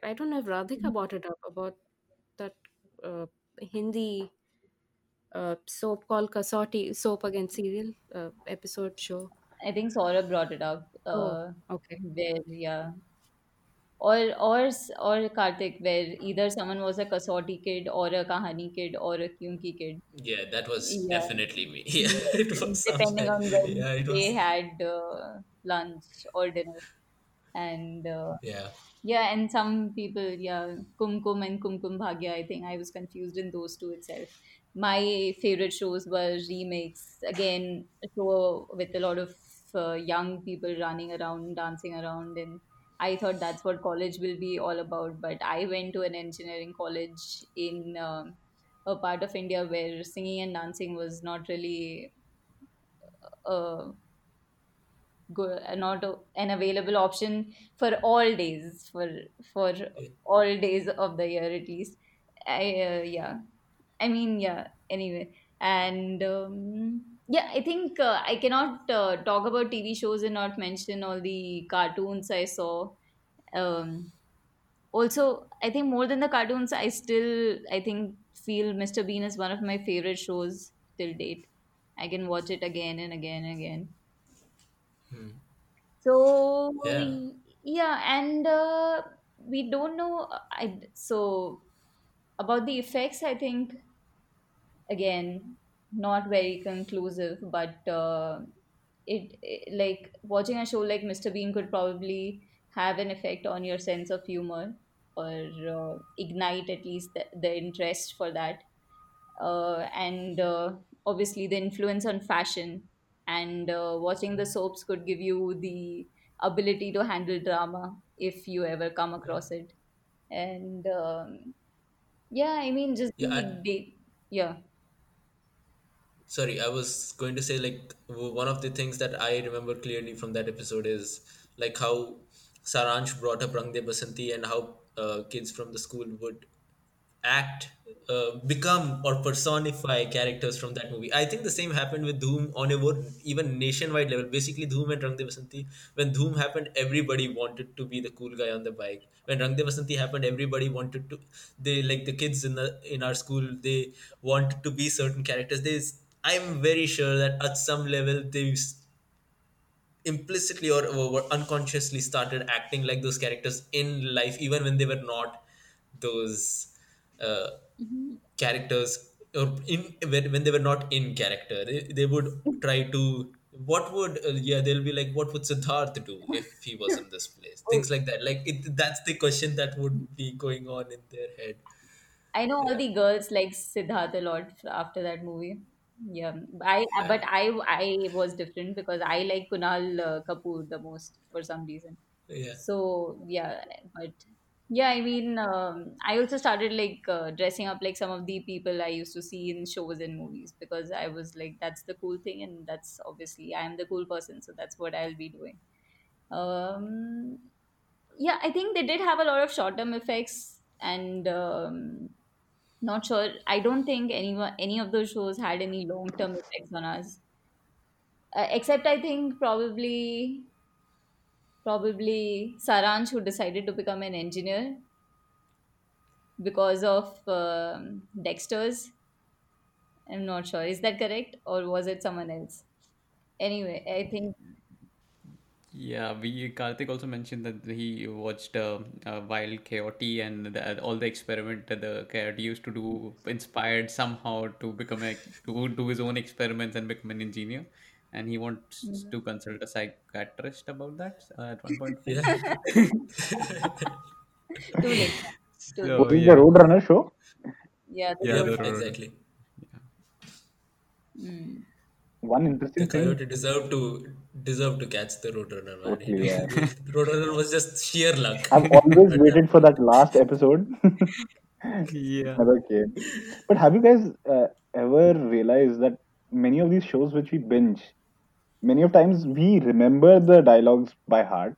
I don't know if Radhika brought it up about that uh, Hindi uh, soap called Kasauti Soap Against Serial uh, episode show. I think Saurabh brought it up. Oh, Uh, okay. where yeah, or or or Karthik, where either someone was a Kasauti kid or a Kahani kid or a Kyunki kid. Yeah, that was Yeah, definitely me. Yeah, it was depending on when Yeah, it they was. had uh, lunch or dinner, and uh, Yeah. yeah, and some people, yeah, Kumkum and Kumkum Bhagya. I think I was confused in those two itself. My favorite shows were remakes. Again, a show with a lot of uh, young people running around, dancing around, and I thought that's what college will be all about. But I went to an engineering college in um a part of India where singing and dancing was not really uh, go, not a, an available option for all days for for all days of the year at least. I uh, yeah. I mean yeah anyway. And um, yeah i think uh, i cannot uh, talk about tv shows and not mention all the cartoons i saw um, also i think more than the cartoons i still i think feel mr bean is one of my favorite shows till date i can watch it again and again and again Hmm. So Yeah. yeah, and uh, we don't know. I so about the effects, I think again not very conclusive, but uh, it, it like watching a show like Mr. Bean could probably have an effect on your sense of humor or uh, ignite at least the, the interest for that. Uh, and uh, obviously the influence on fashion and uh, watching the soaps could give you the ability to handle drama if you ever come across it. And um, yeah i mean just Yeah, the I, yeah sorry, I was going to say like one of the things that I remember clearly from that episode is like how Saransh brought up Rang De Basanti and how uh, kids from the school would act, uh, become or personify characters from that movie. I think the same happened with Dhoom on a more even nationwide level. Basically, Dhoom and Rang De Basanti. When Dhoom happened, everybody wanted to be the cool guy on the bike. When Rang De Basanti happened, everybody wanted to. They like the kids in the in our school. They wanted to be certain characters. They. I'm very sure that at some level they've implicitly or, or unconsciously started acting like those characters in life, even when they were not those uh, Mhm. characters or in when, when they were not in character. They, they would try to what would uh, yeah they'll be like what would siddharth do if he was in this place? Oh, things like that. Like it, that's the question that would be going on in their head. I know all the girls like Siddharth a lot after that movie. Yeah, I yeah but I I was different because I like Kunal uh, Kapoor the most for some reason. yeah So yeah, but yeah, I mean, um, I also started like uh, dressing up like some of the people I used to see in shows and movies because I was like, that's the cool thing, and that's obviously I am the cool person, so that's what I'll be doing. Um, yeah, I think they did have a lot of short-term effects, and um, not sure. I don't think anyone any of those shows had any long-term effects on us, uh, except I think probably probably Saransh who decided to become an engineer because of um, Dexter's. I'm not sure. Is that correct, or was it someone else? Anyway, I think Yeah, we Karthik also mentioned that he watched uh, uh, Wild Coyote and the, all the experiment that the Coyote used to do, inspired somehow to become a to do his own experiments and become an engineer. And he wants to consult a psychiatrist about that uh, at one point. yeah too late. Too late. So Was it the yeah, Roadrunner show? Yeah, the yeah, yep the road. road. exactly Mm. One the interesting thing. coyote deserved to deserved to catch the roadrunner man he, Totally, yeah. roadrunner was just sheer luck I've always but waited for that last episode. Yeah. Never came. But have you guys uh, ever realized that many of these shows which we binge, many of times we remember the dialogues by heart,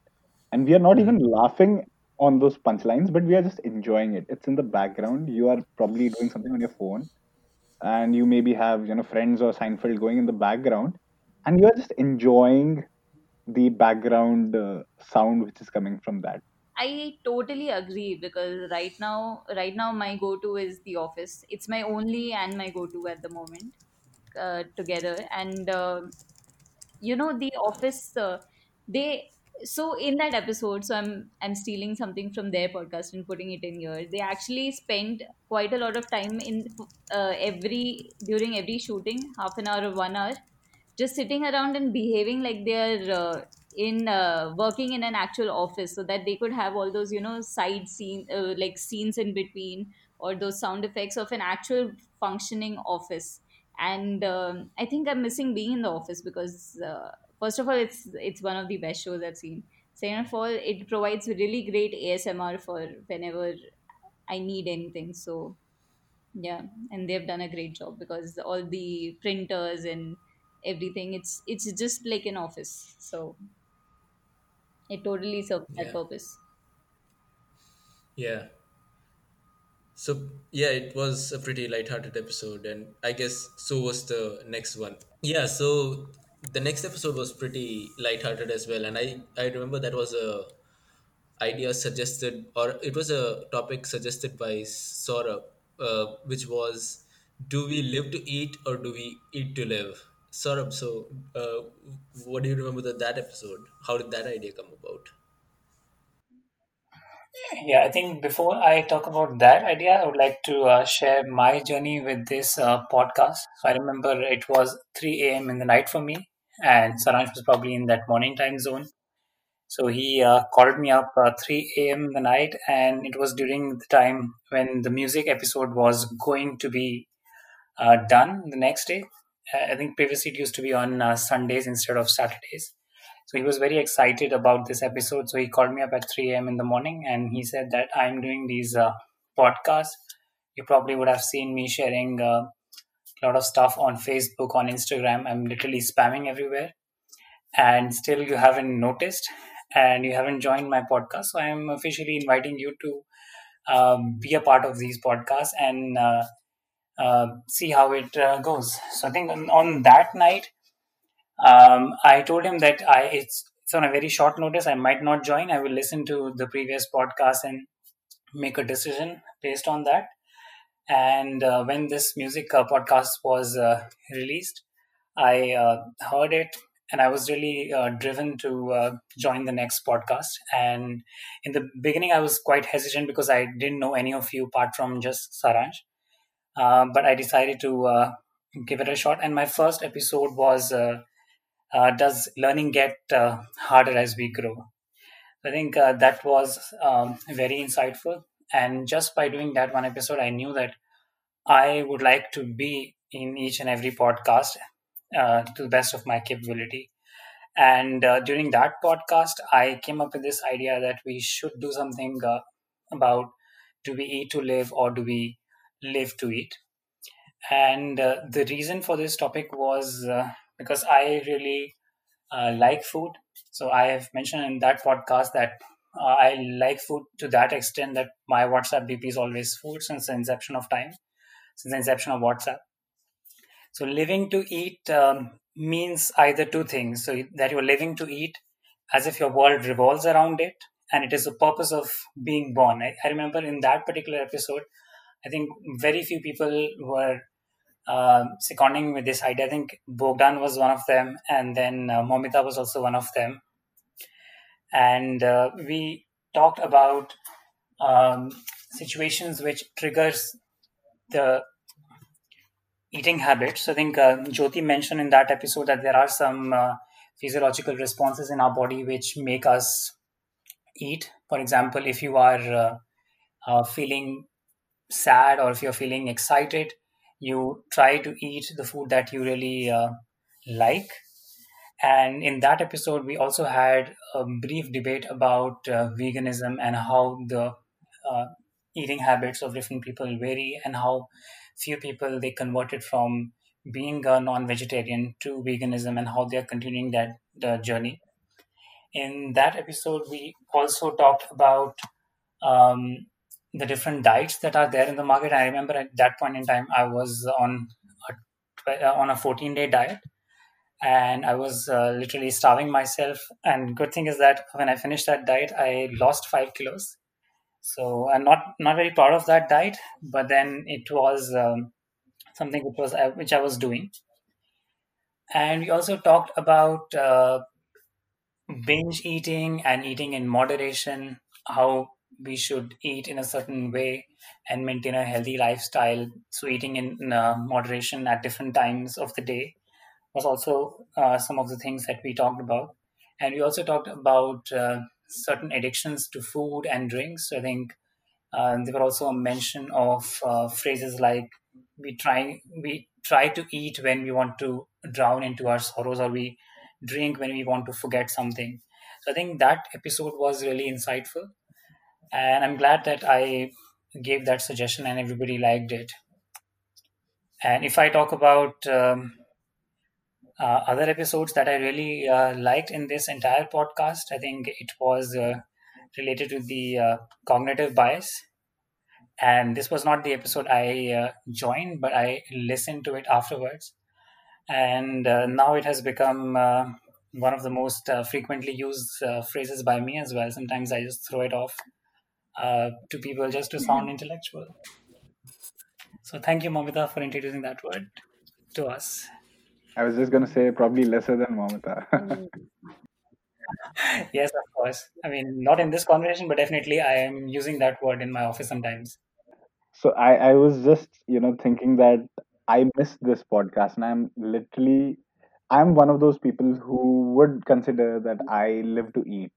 and we are not even laughing on those punchlines, but we are just enjoying it. It's in the background. You are probably doing something on your phone, and you maybe have you know friends or Seinfeld going in the background, and you are just enjoying the background uh, sound which is coming from that. I totally agree because right now, right now my go-to is The Office. It's my only and my go-to at the moment uh, together. And uh, you know, The Office, uh, they so in that episode, so I'm I'm stealing something from their podcast and putting it in here. They actually spent quite a lot of time in uh, every during every shooting, half an hour or one hour, just sitting around and behaving like they're uh, in uh, working in an actual office so that they could have all those you know side scene uh, like scenes in between or those sound effects of an actual functioning office. And um, i think i'm missing being in the office because uh, first of all it's it's one of the best shows i've seen. Second of all it provides really great asmr for whenever i need anything. So yeah, and they've done a great job because all the printers and everything, it's it's just like an office. So it totally serves that purpose. yeah So yeah, it was a pretty lighthearted episode, and I guess so was the next one. Yeah, so the next episode was pretty lighthearted as well, and I I remember that was a idea suggested, or it was a topic suggested by Saurabh, uh, which was, do we live to eat or do we eat to live? Saurabh, so uh, what do you remember that that episode? How did that idea come about? Yeah, I think before I talk about that idea, I would like to uh, share my journey with this uh, podcast. So I remember it was 3 a.m. in the night for me, and Saransh was probably in that morning time zone. So he uh, called me up uh, 3 a.m. in the night, and it was during the time when the music episode was going to be uh, done the next day. I think previously it used to be on uh, Sundays instead of Saturdays. So he was very excited about this episode. So he called me up at 3 a.m. in the morning and he said that I'm doing these uh, podcasts. You probably would have seen me sharing uh, a lot of stuff on Facebook, on Instagram. I'm literally spamming everywhere. And still, you haven't noticed and you haven't joined my podcast. So I'm officially inviting you to um, be a part of these podcasts and uh, see how it uh, goes. So I think on, on that night, um, I told him that I it's it's on a very short notice. I might not join. I will listen to the previous podcast and make a decision based on that. And uh, when this music uh, podcast was uh, released, I uh, heard it and I was really uh, driven to join the next podcast. And in the beginning, I was quite hesitant because I didn't know any of you apart from just Saransh. Uh, but I decided to uh, give it a shot. And my first episode was uh, uh, Does Learning Get uh, Harder as We Grow? I think that was um, very insightful. And just by doing that one episode, I knew that I would like to be in each and every podcast to the best of my capability. And during that podcast, I came up with this idea that we should do something about do we eat to live or do we live to eat? And uh, the reason for this topic was uh, because I really uh, like food. So I have mentioned in that podcast that uh, I like food to that extent that my WhatsApp DP is always food since the inception of time, since the inception of WhatsApp. So living to eat um, means either two things. So that you're living to eat as if your world revolves around it, and it is the purpose of being born. I, I remember in that particular episode, I think very few people were uh, seconding with this idea. I think Bogdan was one of them, and then uh, Momita was also one of them. And uh, we talked about um, situations which triggers the eating habits. So I think uh, Jyoti mentioned in that episode that there are some uh, physiological responses in our body which make us eat. For example, if you are uh, uh, feeling sad or if you're feeling excited, you try to eat the food that you really uh, like. And in that episode, we also had a brief debate about uh, veganism and how the uh, eating habits of different people vary and how few people they converted from being a non-vegetarian to veganism and how they are continuing that the journey. In that episode, we also talked about um, the different diets that are there in the market. I remember at that point in time, I was on a, on a 14 day diet and I was uh, literally starving myself. And good thing is that when I finished that diet, I lost five kilos. So I'm not not very proud of that diet, but then it was um, something which was uh, which I was doing. And we also talked about uh, binge eating and eating in moderation, how we should eat in a certain way and maintain a healthy lifestyle. So, eating in uh, moderation at different times of the day was also uh, some of the things that we talked about. And we also talked about uh, certain addictions to food and drinks. So I think uh, there were also a mention of uh, phrases like we try we try to eat when we want to drown into our sorrows or we drink when we want to forget something so i think that episode was really insightful and i'm glad that i gave that suggestion and everybody liked it. And if i talk about um, uh, other episodes that i really uh, liked in this entire podcast i think it was uh, related to the uh, cognitive bias. And this was not the episode I uh, joined, but I listened to it afterwards, and uh, now it has become one of the most frequently used phrases by me as well. Sometimes I just throw it off uh, to people just to sound intellectual. So thank you, Mamita, for introducing that word to us. I was just going to say probably lesser than Mamita. yes, of course. I mean, not in this conversation, but definitely I am using that word in my office sometimes. So I, I was just, you know, thinking that I miss this podcast and I'm literally I'm one of those people who would consider that I live to eat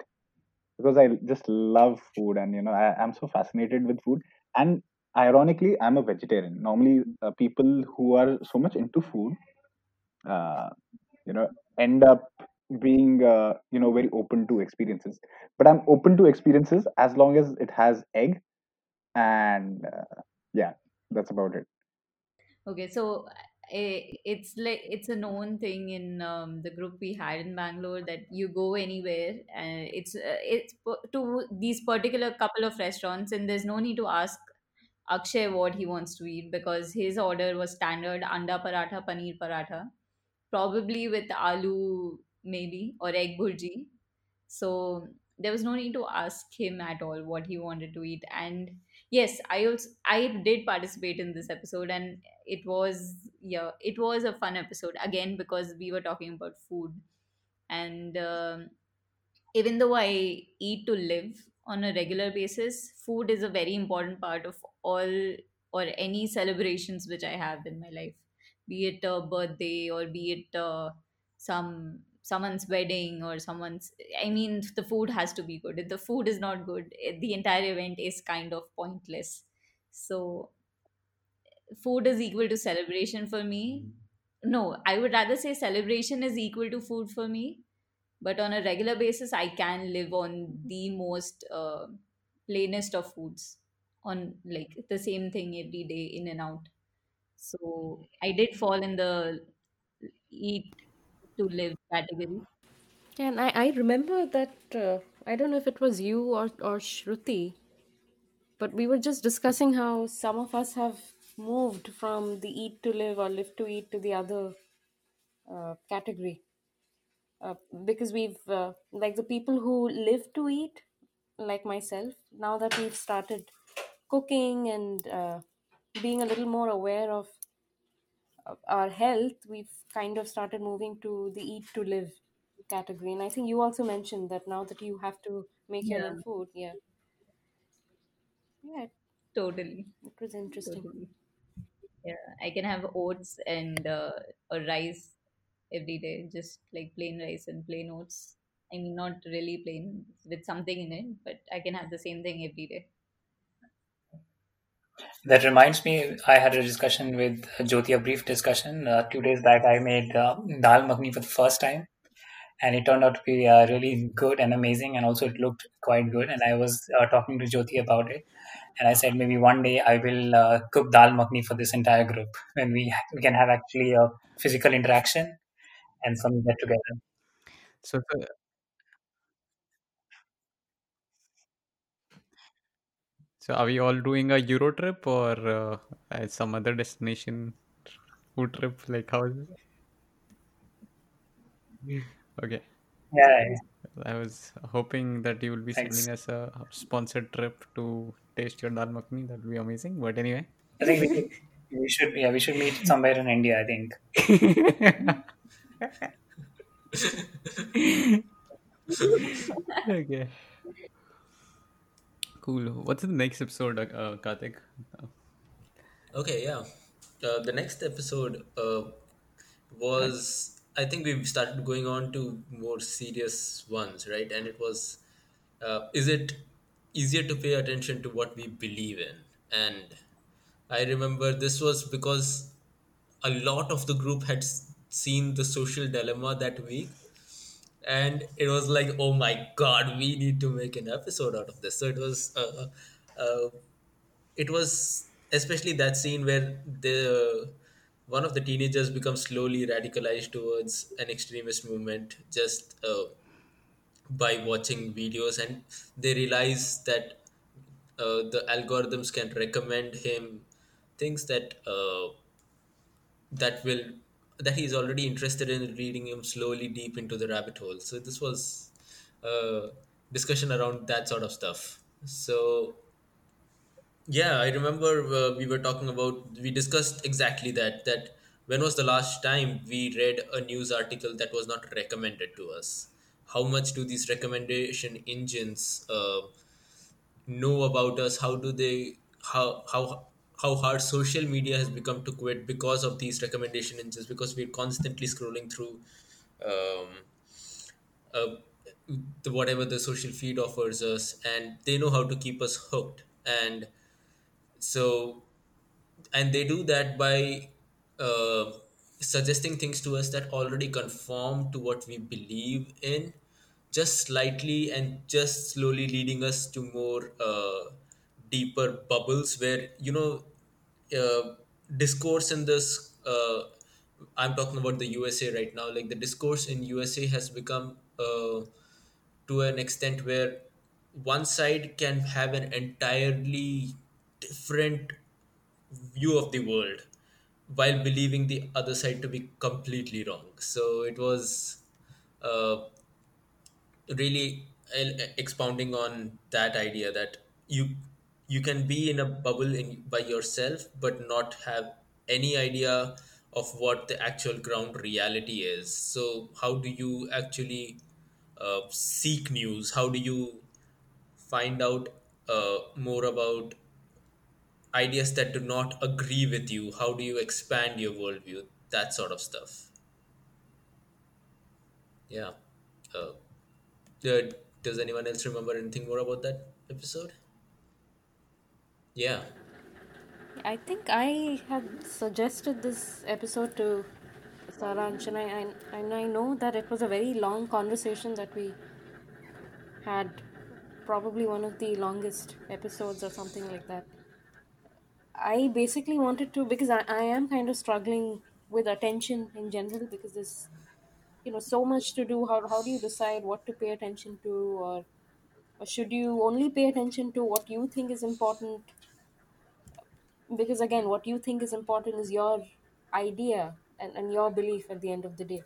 because I just love food and you know I, I'm so fascinated with food. And ironically I'm a vegetarian. Normally uh, people who are so much into food uh, you know end up being uh, you know very open to experiences. But I'm open to experiences as long as it has egg and uh, yeah that's about it. Okay, so eh, it's like it's a known thing in um, the group we had in Bangalore that you go anywhere and it's uh, it's to these particular couple of restaurants and there's no need to ask Akshay what he wants to eat because his order was standard anda paratha, paneer paratha, probably with aloo maybe or egg bhurji. So there was no need to ask him at all what he wanted to eat. And yes, I also I did participate in this episode, and it was yeah, it was a fun episode again because we were talking about food and. Um, even though I eat to live on a regular basis, food is a very important part of all or any celebrations which I have in my life, be it a birthday or be it uh, some someone's wedding or someone's i mean the food has to be good. If the food is not good eh, the entire event is kind of pointless. So food is equal to celebration for me. No i would rather say celebration is equal to food for me. But on a regular basis i can live on the most uh, plainest of foods on like the same thing every day in and out. So i did fall in the eat to live category and I, I remember that uh, I don't know if it was you or, or Shruti, but we were just discussing how some of us have moved from the eat to live or live to eat to the other uh, category. Uh, because we've, uh, like the people who live to eat, like myself, now that we've started cooking and uh, being a little more aware of our health, we've kind of started moving to the eat to live category. And I think you also mentioned that now that you have to make your yeah. own food, yeah, yeah, totally. it was interesting. totally. Yeah i can have oats and uh, or rice every day just like plain rice and plain oats. I mean not really plain with something in it but i can have the same thing every day That reminds me, I had a discussion with Jyoti, a brief discussion. Uh, two days back, I made uh, dal makhni for the first time, and it turned out to be uh, really good and amazing, and also it looked quite good. And I was uh, talking to Jyoti about it, and I said maybe one day I will uh, cook dal makhni for this entire group, and we we can have actually a physical interaction and some get together. So, so, are we all doing a Euro trip or uh, uh, some other destination food trip? Like how is it? Okay. Yeah, I was hoping that you will be thanks. sending us a sponsored trip to taste your dal makhani. That would be amazing. But anyway. I think we we should yeah we should meet somewhere in India. I think. okay. Cool. What's the next episode, uh, Karthik? Okay, yeah. Uh, the next episode uh, was, I think we've started going on to more serious ones, right? And it was, uh, is it easier to pay attention to what we believe in? And I remember this was because a lot of the group had seen the social dilemma that week and it was like oh my god we need to make an episode out of this. So it was uh, uh, it was especially that scene where the one of the teenagers becomes slowly radicalized towards an extremist movement just uh, by watching videos. And they realize that uh, the algorithms can recommend him things that uh, that will that he's already interested in reading him slowly deep into the rabbit hole. So this was a discussion around that sort of stuff. So yeah i remember uh, we were talking about we discussed exactly that that when was the last time we read a news article that was not recommended to us? How much do these recommendation engines uh, know about us? How do they how how how hard social media has become to quit because of these recommendation engines because we're constantly scrolling through um, uh, the whatever the social feed offers us and they know how to keep us hooked. And so and they do that by uh, suggesting things to us that already conform to what we believe in just slightly and just slowly leading us to more uh, deeper bubbles where you know uh, discourse in this uh, i'm talking about the usa right now like the discourse in usa has become uh, to an extent where one side can have an entirely different view of the world while believing the other side to be completely wrong. So it was uh, really uh, expounding on that idea that you you can be in a bubble in by yourself but not have any idea of what the actual ground reality is. So how do you actually uh, seek news? How do you find out uh, more about ideas that do not agree with you? How do you expand your worldview? That sort of stuff. Yeah. Uh, uh, does anyone else remember anything more about that episode yeah I think I had suggested this episode to Saransh, and I, I, and I know that it was a very long conversation that we had, probably one of the longest episodes or something like that. I basically wanted to, because I, I am kind of struggling with attention in general, because there's, you know, so much to do. How, how do you decide what to pay attention to, or, or should you only pay attention to what you think is important? Because again what you think is important is your idea and, and your belief at the end of the day.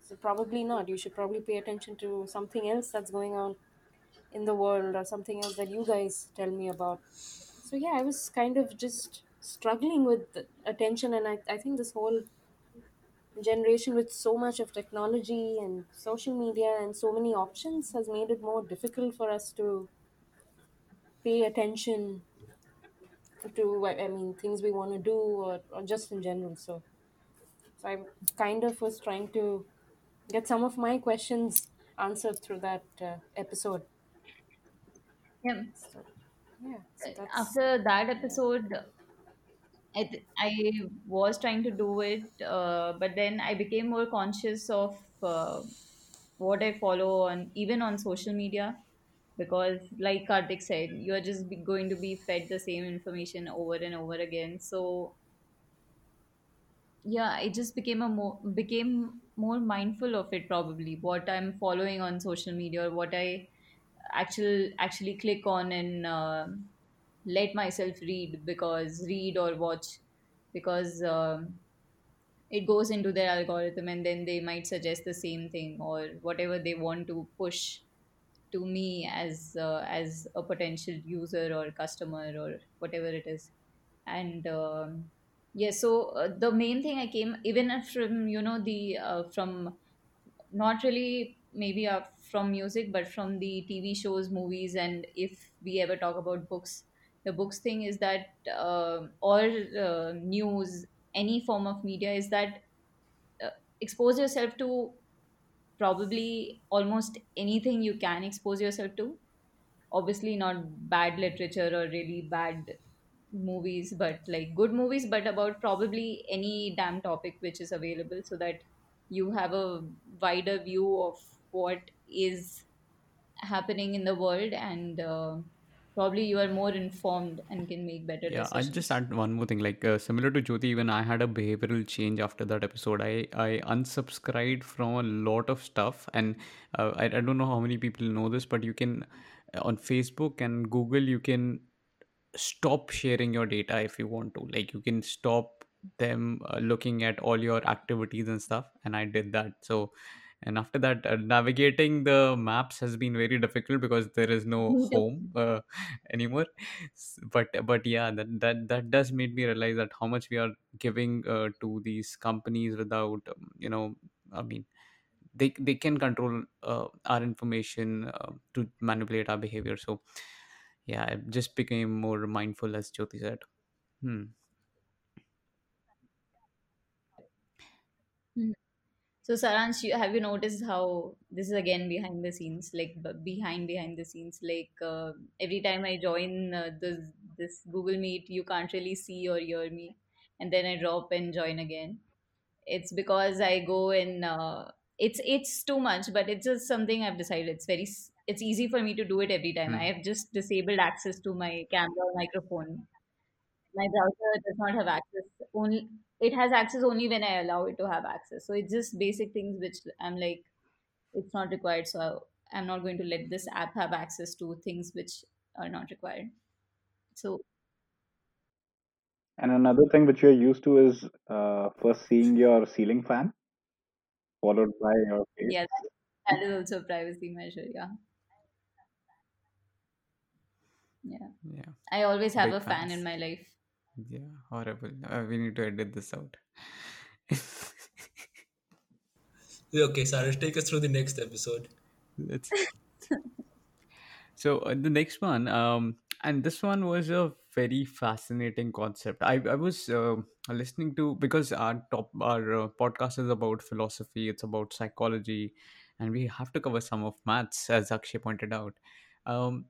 So probably not. You should probably pay attention to something else that's going on in the world or something else that you guys tell me about. So yeah i was kind of just struggling with attention and I, I think this whole generation with so much of technology and social media and so many options has made it more difficult for us to pay attention to I I mean things we want to do or, or just in general. So so I kind of was trying to get some of my questions answered through that uh, episode. Yeah. So yeah, so that's After that episode, I, th- I was trying to do it, uh, but then I became more conscious of uh, what I follow on even on social media because, like Karthik said, you are just going to be fed the same information over and over again. So yeah, I just became a more became more mindful of it probably what I'm following on social media or what I actual actually click on and uh, let myself read because read or watch because um, it goes into their algorithm and then they might suggest the same thing or whatever they want to push to me as uh, as a potential user or customer or whatever it is. And um, yeah so uh, the main thing i came even from you know the uh, from not really maybe uh, from music but from the tv shows movies and if we ever talk about books the books thing is that uh, or uh, news any form of media is that uh, expose yourself to probably almost anything you can expose yourself to. Obviously not bad literature or really bad movies but like good movies but about probably any damn topic which is available so that you have a wider view of what is happening in the world and uh, probably you are more informed and can make better decisions. Yeah, I'll just add one more thing. Like uh, similar to Jyoti, even I had a behavioral change after that episode. I I unsubscribed from a lot of stuff, and uh, I I don't know how many people know this, but you can uh, on Facebook and Google you can stop sharing your data if you want to. Like you can stop them uh, looking at all your activities and stuff, and I did that. So and after that uh, navigating the maps has been very difficult because there is no home uh, anymore. But but yeah that that that does make me realize that how much we are giving uh, to these companies without um, you know i mean they they can control uh, our information uh, to manipulate our behavior. So yeah i just became more mindful as jyoti said. Hmm. So Saransh, you, have you noticed how this is again behind the scenes, like b- behind behind the scenes, like uh, every time I join uh, this this Google Meet, you can't really see or hear me, and then I drop and join again. It's because I go in. Uh, it's it's too much, but it's just something I've decided. It's very s- it's easy for me to do it every time. I Hmm. have just disabled access to my camera or microphone my browser does not have access only it has access only when i allow it to have access. So it's just basic things which i'm like it's not required. So i'm not going to let this app have access to things which are not required. So And another thing which you're used to is uh, first seeing your ceiling fan, followed by your face. yeah that, that is also a privacy measure yeah. Yeah. Yeah. I always have big a fan in my life yeah horrible uh, we need to edit this out Okay, Saraj, take us through the next episode. let's So uh, the next one, um, and this one was a very fascinating concept. I, I was uh, listening to because our top our uh, podcast is about philosophy, it's about psychology, and we have to cover some of maths, as Akshay pointed out. Um,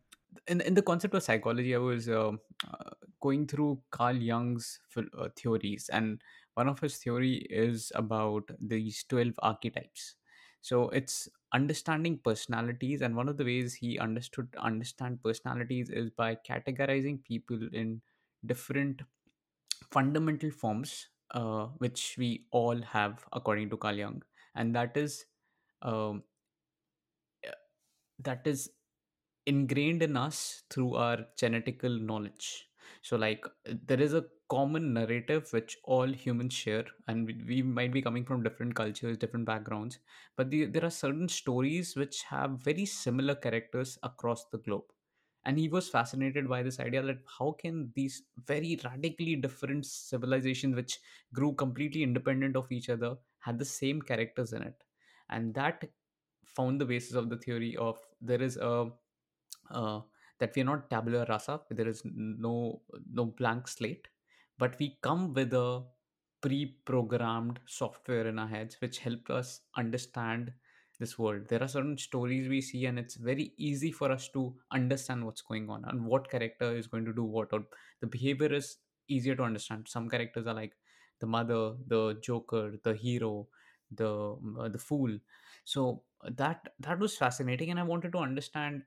in in the concept of psychology, I was uh, uh, going through Carl Jung's uh, theories, and one of his theory is about these twelve archetypes. So it's understanding personalities and one of the ways he understood understand personalities is by categorizing people in different fundamental forms uh, which we all have according to Carl Jung and that is um, that is ingrained in us through our genetical knowledge. So like there is a common narrative which all humans share and we, we might be coming from different cultures different backgrounds but the, there are certain stories which have very similar characters across the globe. And he was fascinated by this idea that how can these very radically different civilizations which grew completely independent of each other had the same characters in it? And that found the basis of the theory of there is a uh, that we are not tabula rasa there is no no blank slate but we come with a pre-programmed software in our heads which help us understand this world. There are certain stories we see and it's very easy for us to understand what's going on and what character is going to do what or the behavior is easier to understand. Some characters are like the mother the joker the hero the uh, the fool. So that that was fascinating and i wanted to understand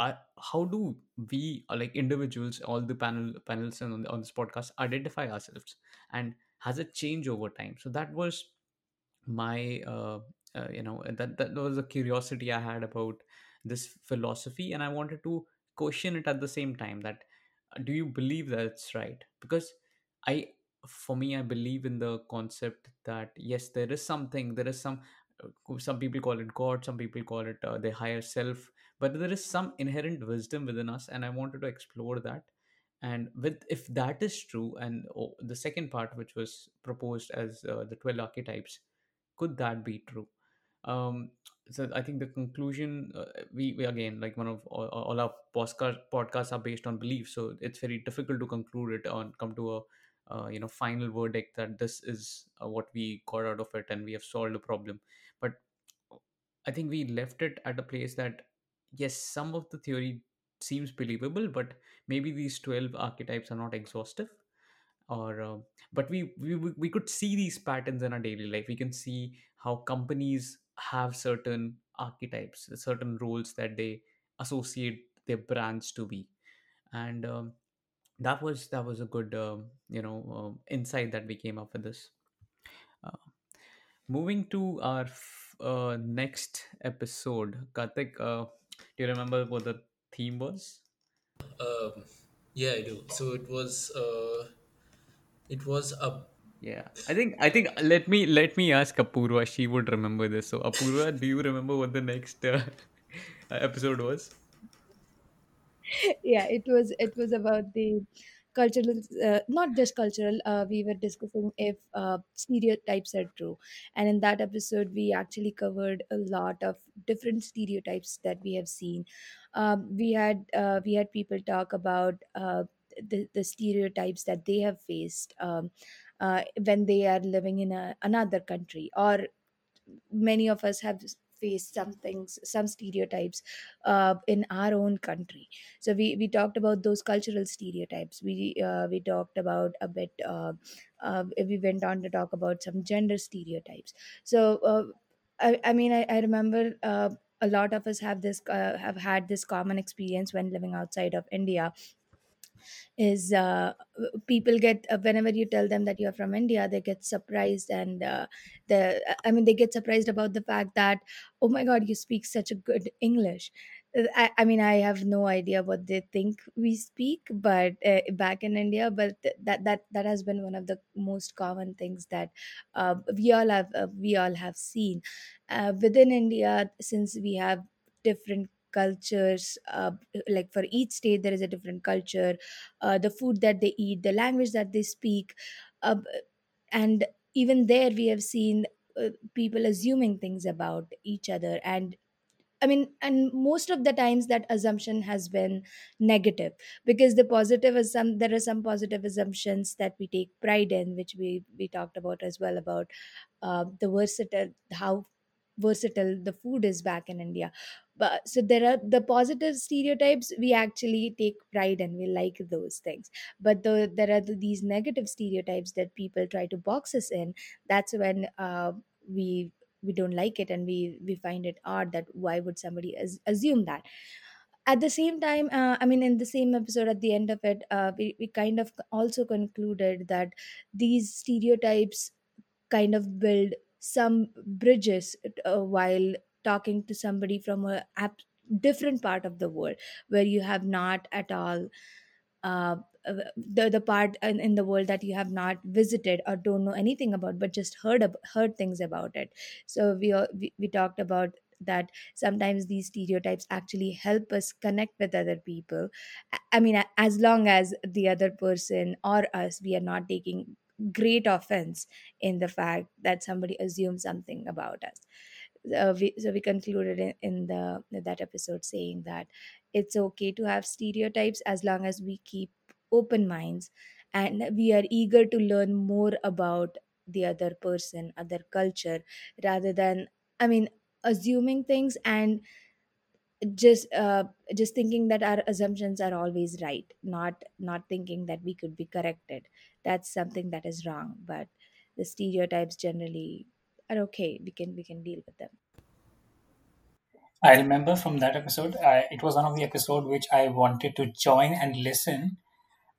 How do we uh, like individuals all the panel panels on, on this podcast identify ourselves? And has it changed over time? So that was my uh, uh, you know that that was a curiosity i had about this philosophy and i wanted to question it at the same time that uh, do you believe that's right? Because i for me i believe in the concept that yes there is something there is some uh, some people call it god some people call it uh, the higher self but there is some inherent wisdom within us and i wanted to explore that. And with if that is true and oh, the second part which was proposed as uh, the 12 archetypes could that be true? Um so i think the conclusion uh, we, we again like one of all, all our podcast podcasts are based on belief so it's very difficult to conclude it on come to a uh, you know final verdict that this is uh, what we got out of it and we have solved the problem. But i think we left it at a place that yes some of the theory seems believable but maybe these 12 archetypes are not exhaustive. Or uh, but we, we we could see these patterns in our daily life. We can see how companies have certain archetypes certain roles that they associate their brands to be. And um, that was that was a good um, you know um, insight that we came up with this. Uh, moving to our f- uh, next episode karthik uh, do you remember what the theme was Um, yeah, I do. So it was uh, it was a Yeah, I think I think let me let me ask Apurva. She would remember this. So Apurva, do you remember what the next uh, episode was? yeah it was it was about the cultural uh, not just cultural uh, we were discussing if uh, stereotypes are true. And in that episode we actually covered a lot of different stereotypes that we have seen. Um, we had uh, we had people talk about uh, the, the stereotypes that they have faced um, uh, when they are living in a, another country or many of us have faced some things some stereotypes uh, in our own country. So we we talked about those cultural stereotypes. We uh, we talked about a bit uh, uh, we went on to talk about some gender stereotypes. So uh, I, I mean I, I remember uh, a lot of us have this uh, have had this common experience when living outside of india is uh, people get uh, whenever you tell them that you're from india they get surprised and uh, the i mean they get surprised about the fact that oh my god you speak such a good english. Uh, I, I mean i have no idea what they think we speak but uh, back in india but th- that that that has been one of the most common things that uh, we all have uh, we all have seen. Uh, within india since we have different cultures uh, like for each state there is a different culture uh, the food that they eat, the language that they speak. Uh, and even there, we have seen uh, people assuming things about each other. And I mean, and most of the times that assumption has been negative because the positive is some, there are some positive assumptions that we take pride in, which we, we talked about as well about uh, the versatile, how versatile the food is back in India. But so there are the positive stereotypes we actually take pride in. We like those things, but the, there are the, these negative stereotypes that people try to box us in. That's when uh, we we don't like it and we we find it odd that why would somebody as, assume that at the same time uh, i mean in the same episode at the end of it uh, we, we kind of also concluded that these stereotypes kind of build some bridges uh, while talking to somebody from a different part of the world where you have not at all uh, uh, the the part in, in the world that you have not visited or don't know anything about but just heard ab- heard things about it. So we, we we talked about that sometimes these stereotypes actually help us connect with other people. I mean as long as the other person or us we are not taking great offense in the fact that somebody assumes something about us uh, we, so we concluded in, in the that episode saying that it's okay to have stereotypes as long as we keep open minds and we are eager to learn more about the other person other culture rather than i mean assuming things and just uh, just thinking that our assumptions are always right not not thinking that we could be corrected. That's something that is wrong but the stereotypes generally are okay we can we can deal with them I remember from that episode, it was one of the episode which I wanted to join and listen.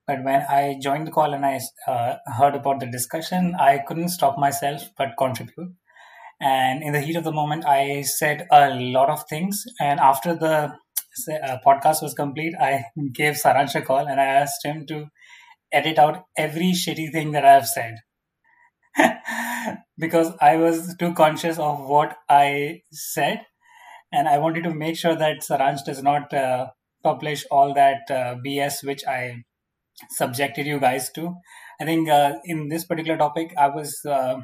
But when I joined the call and I uh, heard about the discussion, I couldn't stop myself but contribute. And in the heat of the moment, I said a lot of things. And after the uh, podcast was complete, I gave Saransh a call and I asked him to edit out every shitty thing that I have said. because I was too conscious of what I said and I wanted to make sure that Saransh does not uh, publish all that uh, BS which I subjected you guys to. I think uh, in this particular topic, I was uh,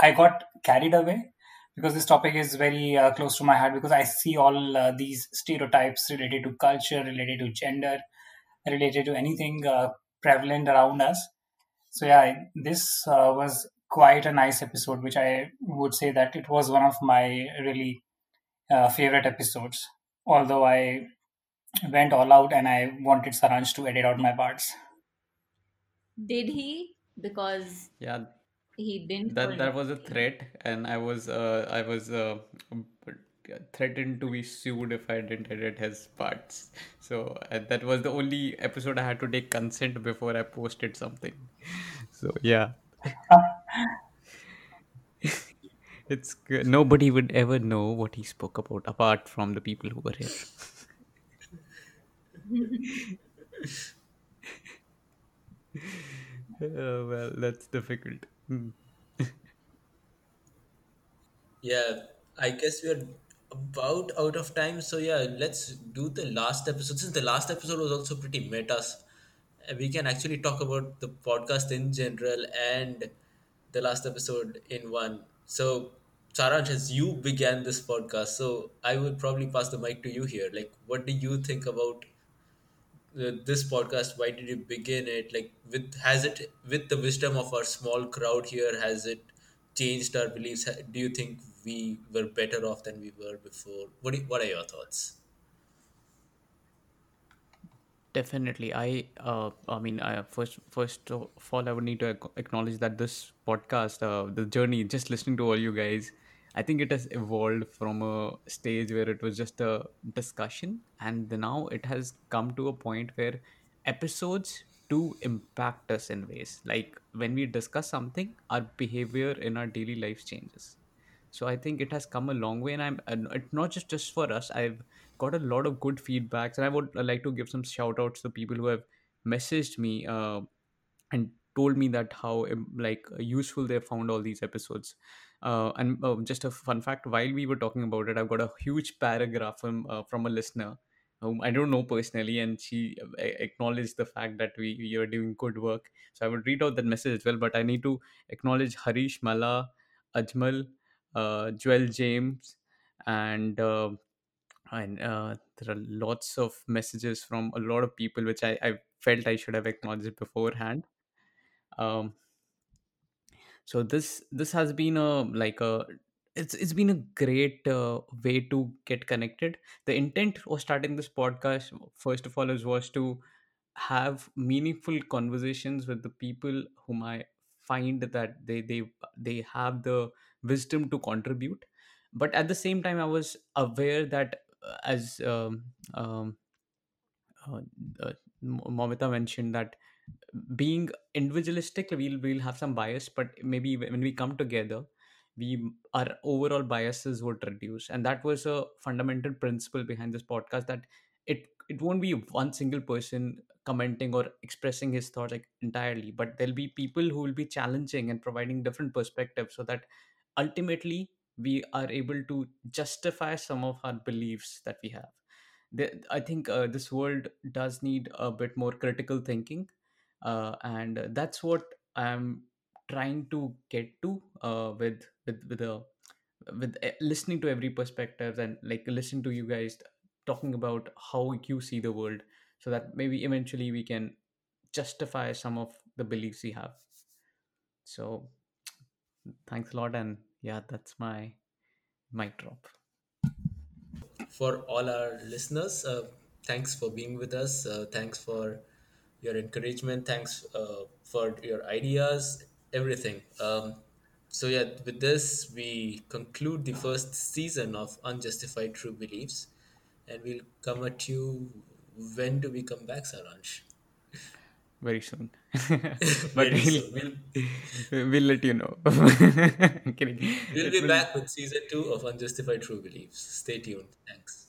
I got carried away because this topic is very uh, close to my heart because I see all uh, these stereotypes related to culture, related to gender, related to anything prevalent around us. So yeah, this uh, was quite a nice episode, which I would say that it was one of my really uh, favorite episodes. Although I went all out and I wanted Saransh to edit out my parts. Did he? Because Yeah, he didn't that that was a threat, and I was uh, I was uh, threatened to be sued if I didn't edit his parts. So uh, that was the only episode I had to take consent before I posted something. So yeah, it's good. Nobody would ever know what he spoke about apart from the people who were here. Uh, well, that's difficult. Hmm. Yeah, I guess we are about out of time. So yeah, let's do the last episode. Since the last episode was also pretty meta, we can actually talk about the podcast in general and the last episode in one. So, Saransh, as you began this podcast, so I would probably pass the mic to you here. Like, what do you think about uh, this podcast? Why did you begin it? Like, with has it with the wisdom of our small crowd here, has it changed our beliefs? Do you think we were better off than we were before? What What are your thoughts? Definitely. I uh, I mean, I, first first of all, I would need to acknowledge that this podcast, uh, the journey, just listening to all you guys, I think it has evolved from a stage where it was just a discussion, and now it has come to a point where episodes do impact us in ways. Like when we discuss something, our behavior in our daily lives changes so i think it has come a long way and i'm and it not just just for us i've got a lot of good feedbacks and i would like to give some shout outs to people who have messaged me uh, and told me that how um, like useful they found all these episodes. Uh, and uh, just a fun fact while we were talking about it i've got a huge paragraph from uh, from a listener whom i don't know personally and she uh, acknowledged the fact that we, we are doing good work. So i would read out that message as well but i need to acknowledge harish mala ajmal uh, joel james and uh, and uh, there are lots of messages from a lot of people which I, I felt I should have acknowledged beforehand. Um, so this this has been a like a it's it's been a great uh, way to get connected. The intent of starting this podcast, first of all, is was to have meaningful conversations with the people whom I find that they they they have the wisdom to contribute. But at the same time, I was aware that as um, um, uh, uh, Momita mentioned that being individualistic, we'll we'll have some bias, but maybe when we come together, we our overall biases would reduce, and that was a fundamental principle behind this podcast. That it it won't be one single person commenting or expressing his thoughts like entirely, but there'll be people who will be challenging and providing different perspectives, so that ultimately we are able to justify some of our beliefs that we have the, I think uh, this world does need a bit more critical thinking, uh, and that's what I'm trying to get to uh, with with with a with uh, listening to every perspective and like listen to you guys talking about how you see the world, so that maybe eventually we can justify some of the beliefs we have. So thanks a lot, and yeah, that's my mic drop. for all our listeners. Uh, thanks for being with us. Uh, thanks for your encouragement. Thanks uh, for your ideas, everything. Um, so, yeah, with this, we conclude the first season of Unjustified True Beliefs. And we'll come at you. When do we come back, Saransh? very soon. but we'll, we'll we'll let you know. We'll be back with season two of Unjustified True Beliefs. Stay tuned. Thanks.